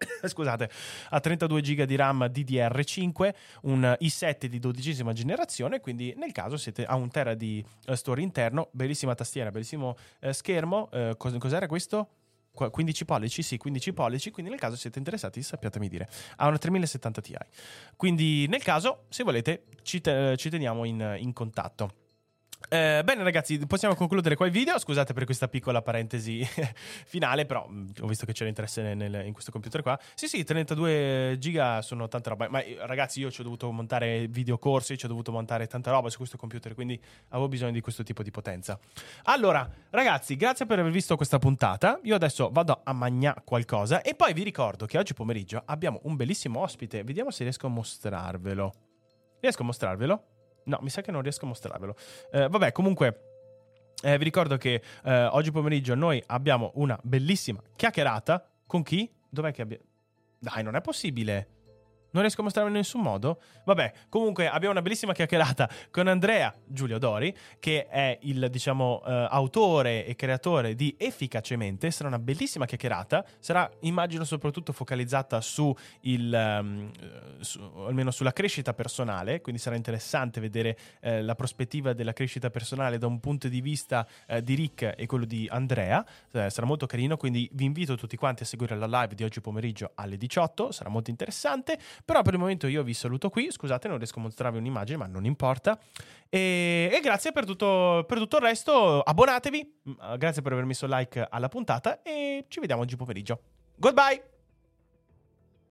scusate, ha 32 GB di RAM DDR5, un i7 di dodicesima generazione, quindi nel caso siete a un tera di uh, store interno, bellissima tastiera, bellissimo uh, schermo, cos- cos'era questo? 15 pollici, sì, 15 pollici, quindi nel caso siete interessati sappiatemi dire. Ha una 3070 Ti. Quindi nel caso, se volete, ci, te- ci teniamo in, in contatto. Eh, bene ragazzi, possiamo concludere qua il video. Scusate per questa piccola parentesi finale, però mm, ho visto che c'era interesse nel, in questo computer qua. Sì, sì, 32 giga sono tanta roba. Ma eh, ragazzi, io ci ho dovuto montare videocorsi, ci ho dovuto montare tanta roba su questo computer, quindi avevo bisogno di questo tipo di potenza. Allora, ragazzi, grazie per aver visto questa puntata. Io adesso vado a mangiare qualcosa e poi vi ricordo che oggi pomeriggio abbiamo un bellissimo ospite. Vediamo se riesco a mostrarvelo. Riesco a mostrarvelo? No, mi sa che non riesco a mostrarvelo. Eh, vabbè, comunque. Eh, vi ricordo che eh, oggi pomeriggio noi abbiamo una bellissima chiacchierata con chi? Dov'è che abbiamo. Dai, non è possibile. Non riesco a mostrarvi in nessun modo? Vabbè, comunque abbiamo una bellissima chiacchierata con Andrea Giulio Dori, che è il, diciamo, uh, autore e creatore di Efficacemente. Sarà una bellissima chiacchierata. Sarà, immagino, soprattutto focalizzata su il, um, su, almeno sulla crescita personale. Quindi sarà interessante vedere uh, la prospettiva della crescita personale da un punto di vista uh, di Rick e quello di Andrea. sarà molto carino. Quindi vi invito tutti quanti a seguire la live di oggi pomeriggio alle 18. Sarà molto interessante. Però per il momento io vi saluto qui. Scusate, non riesco a mostrarvi un'immagine, ma non importa. E, e grazie per tutto, per tutto il resto. Abbonatevi. Mm, grazie per aver messo like alla puntata. E ci vediamo oggi pomeriggio. Goodbye!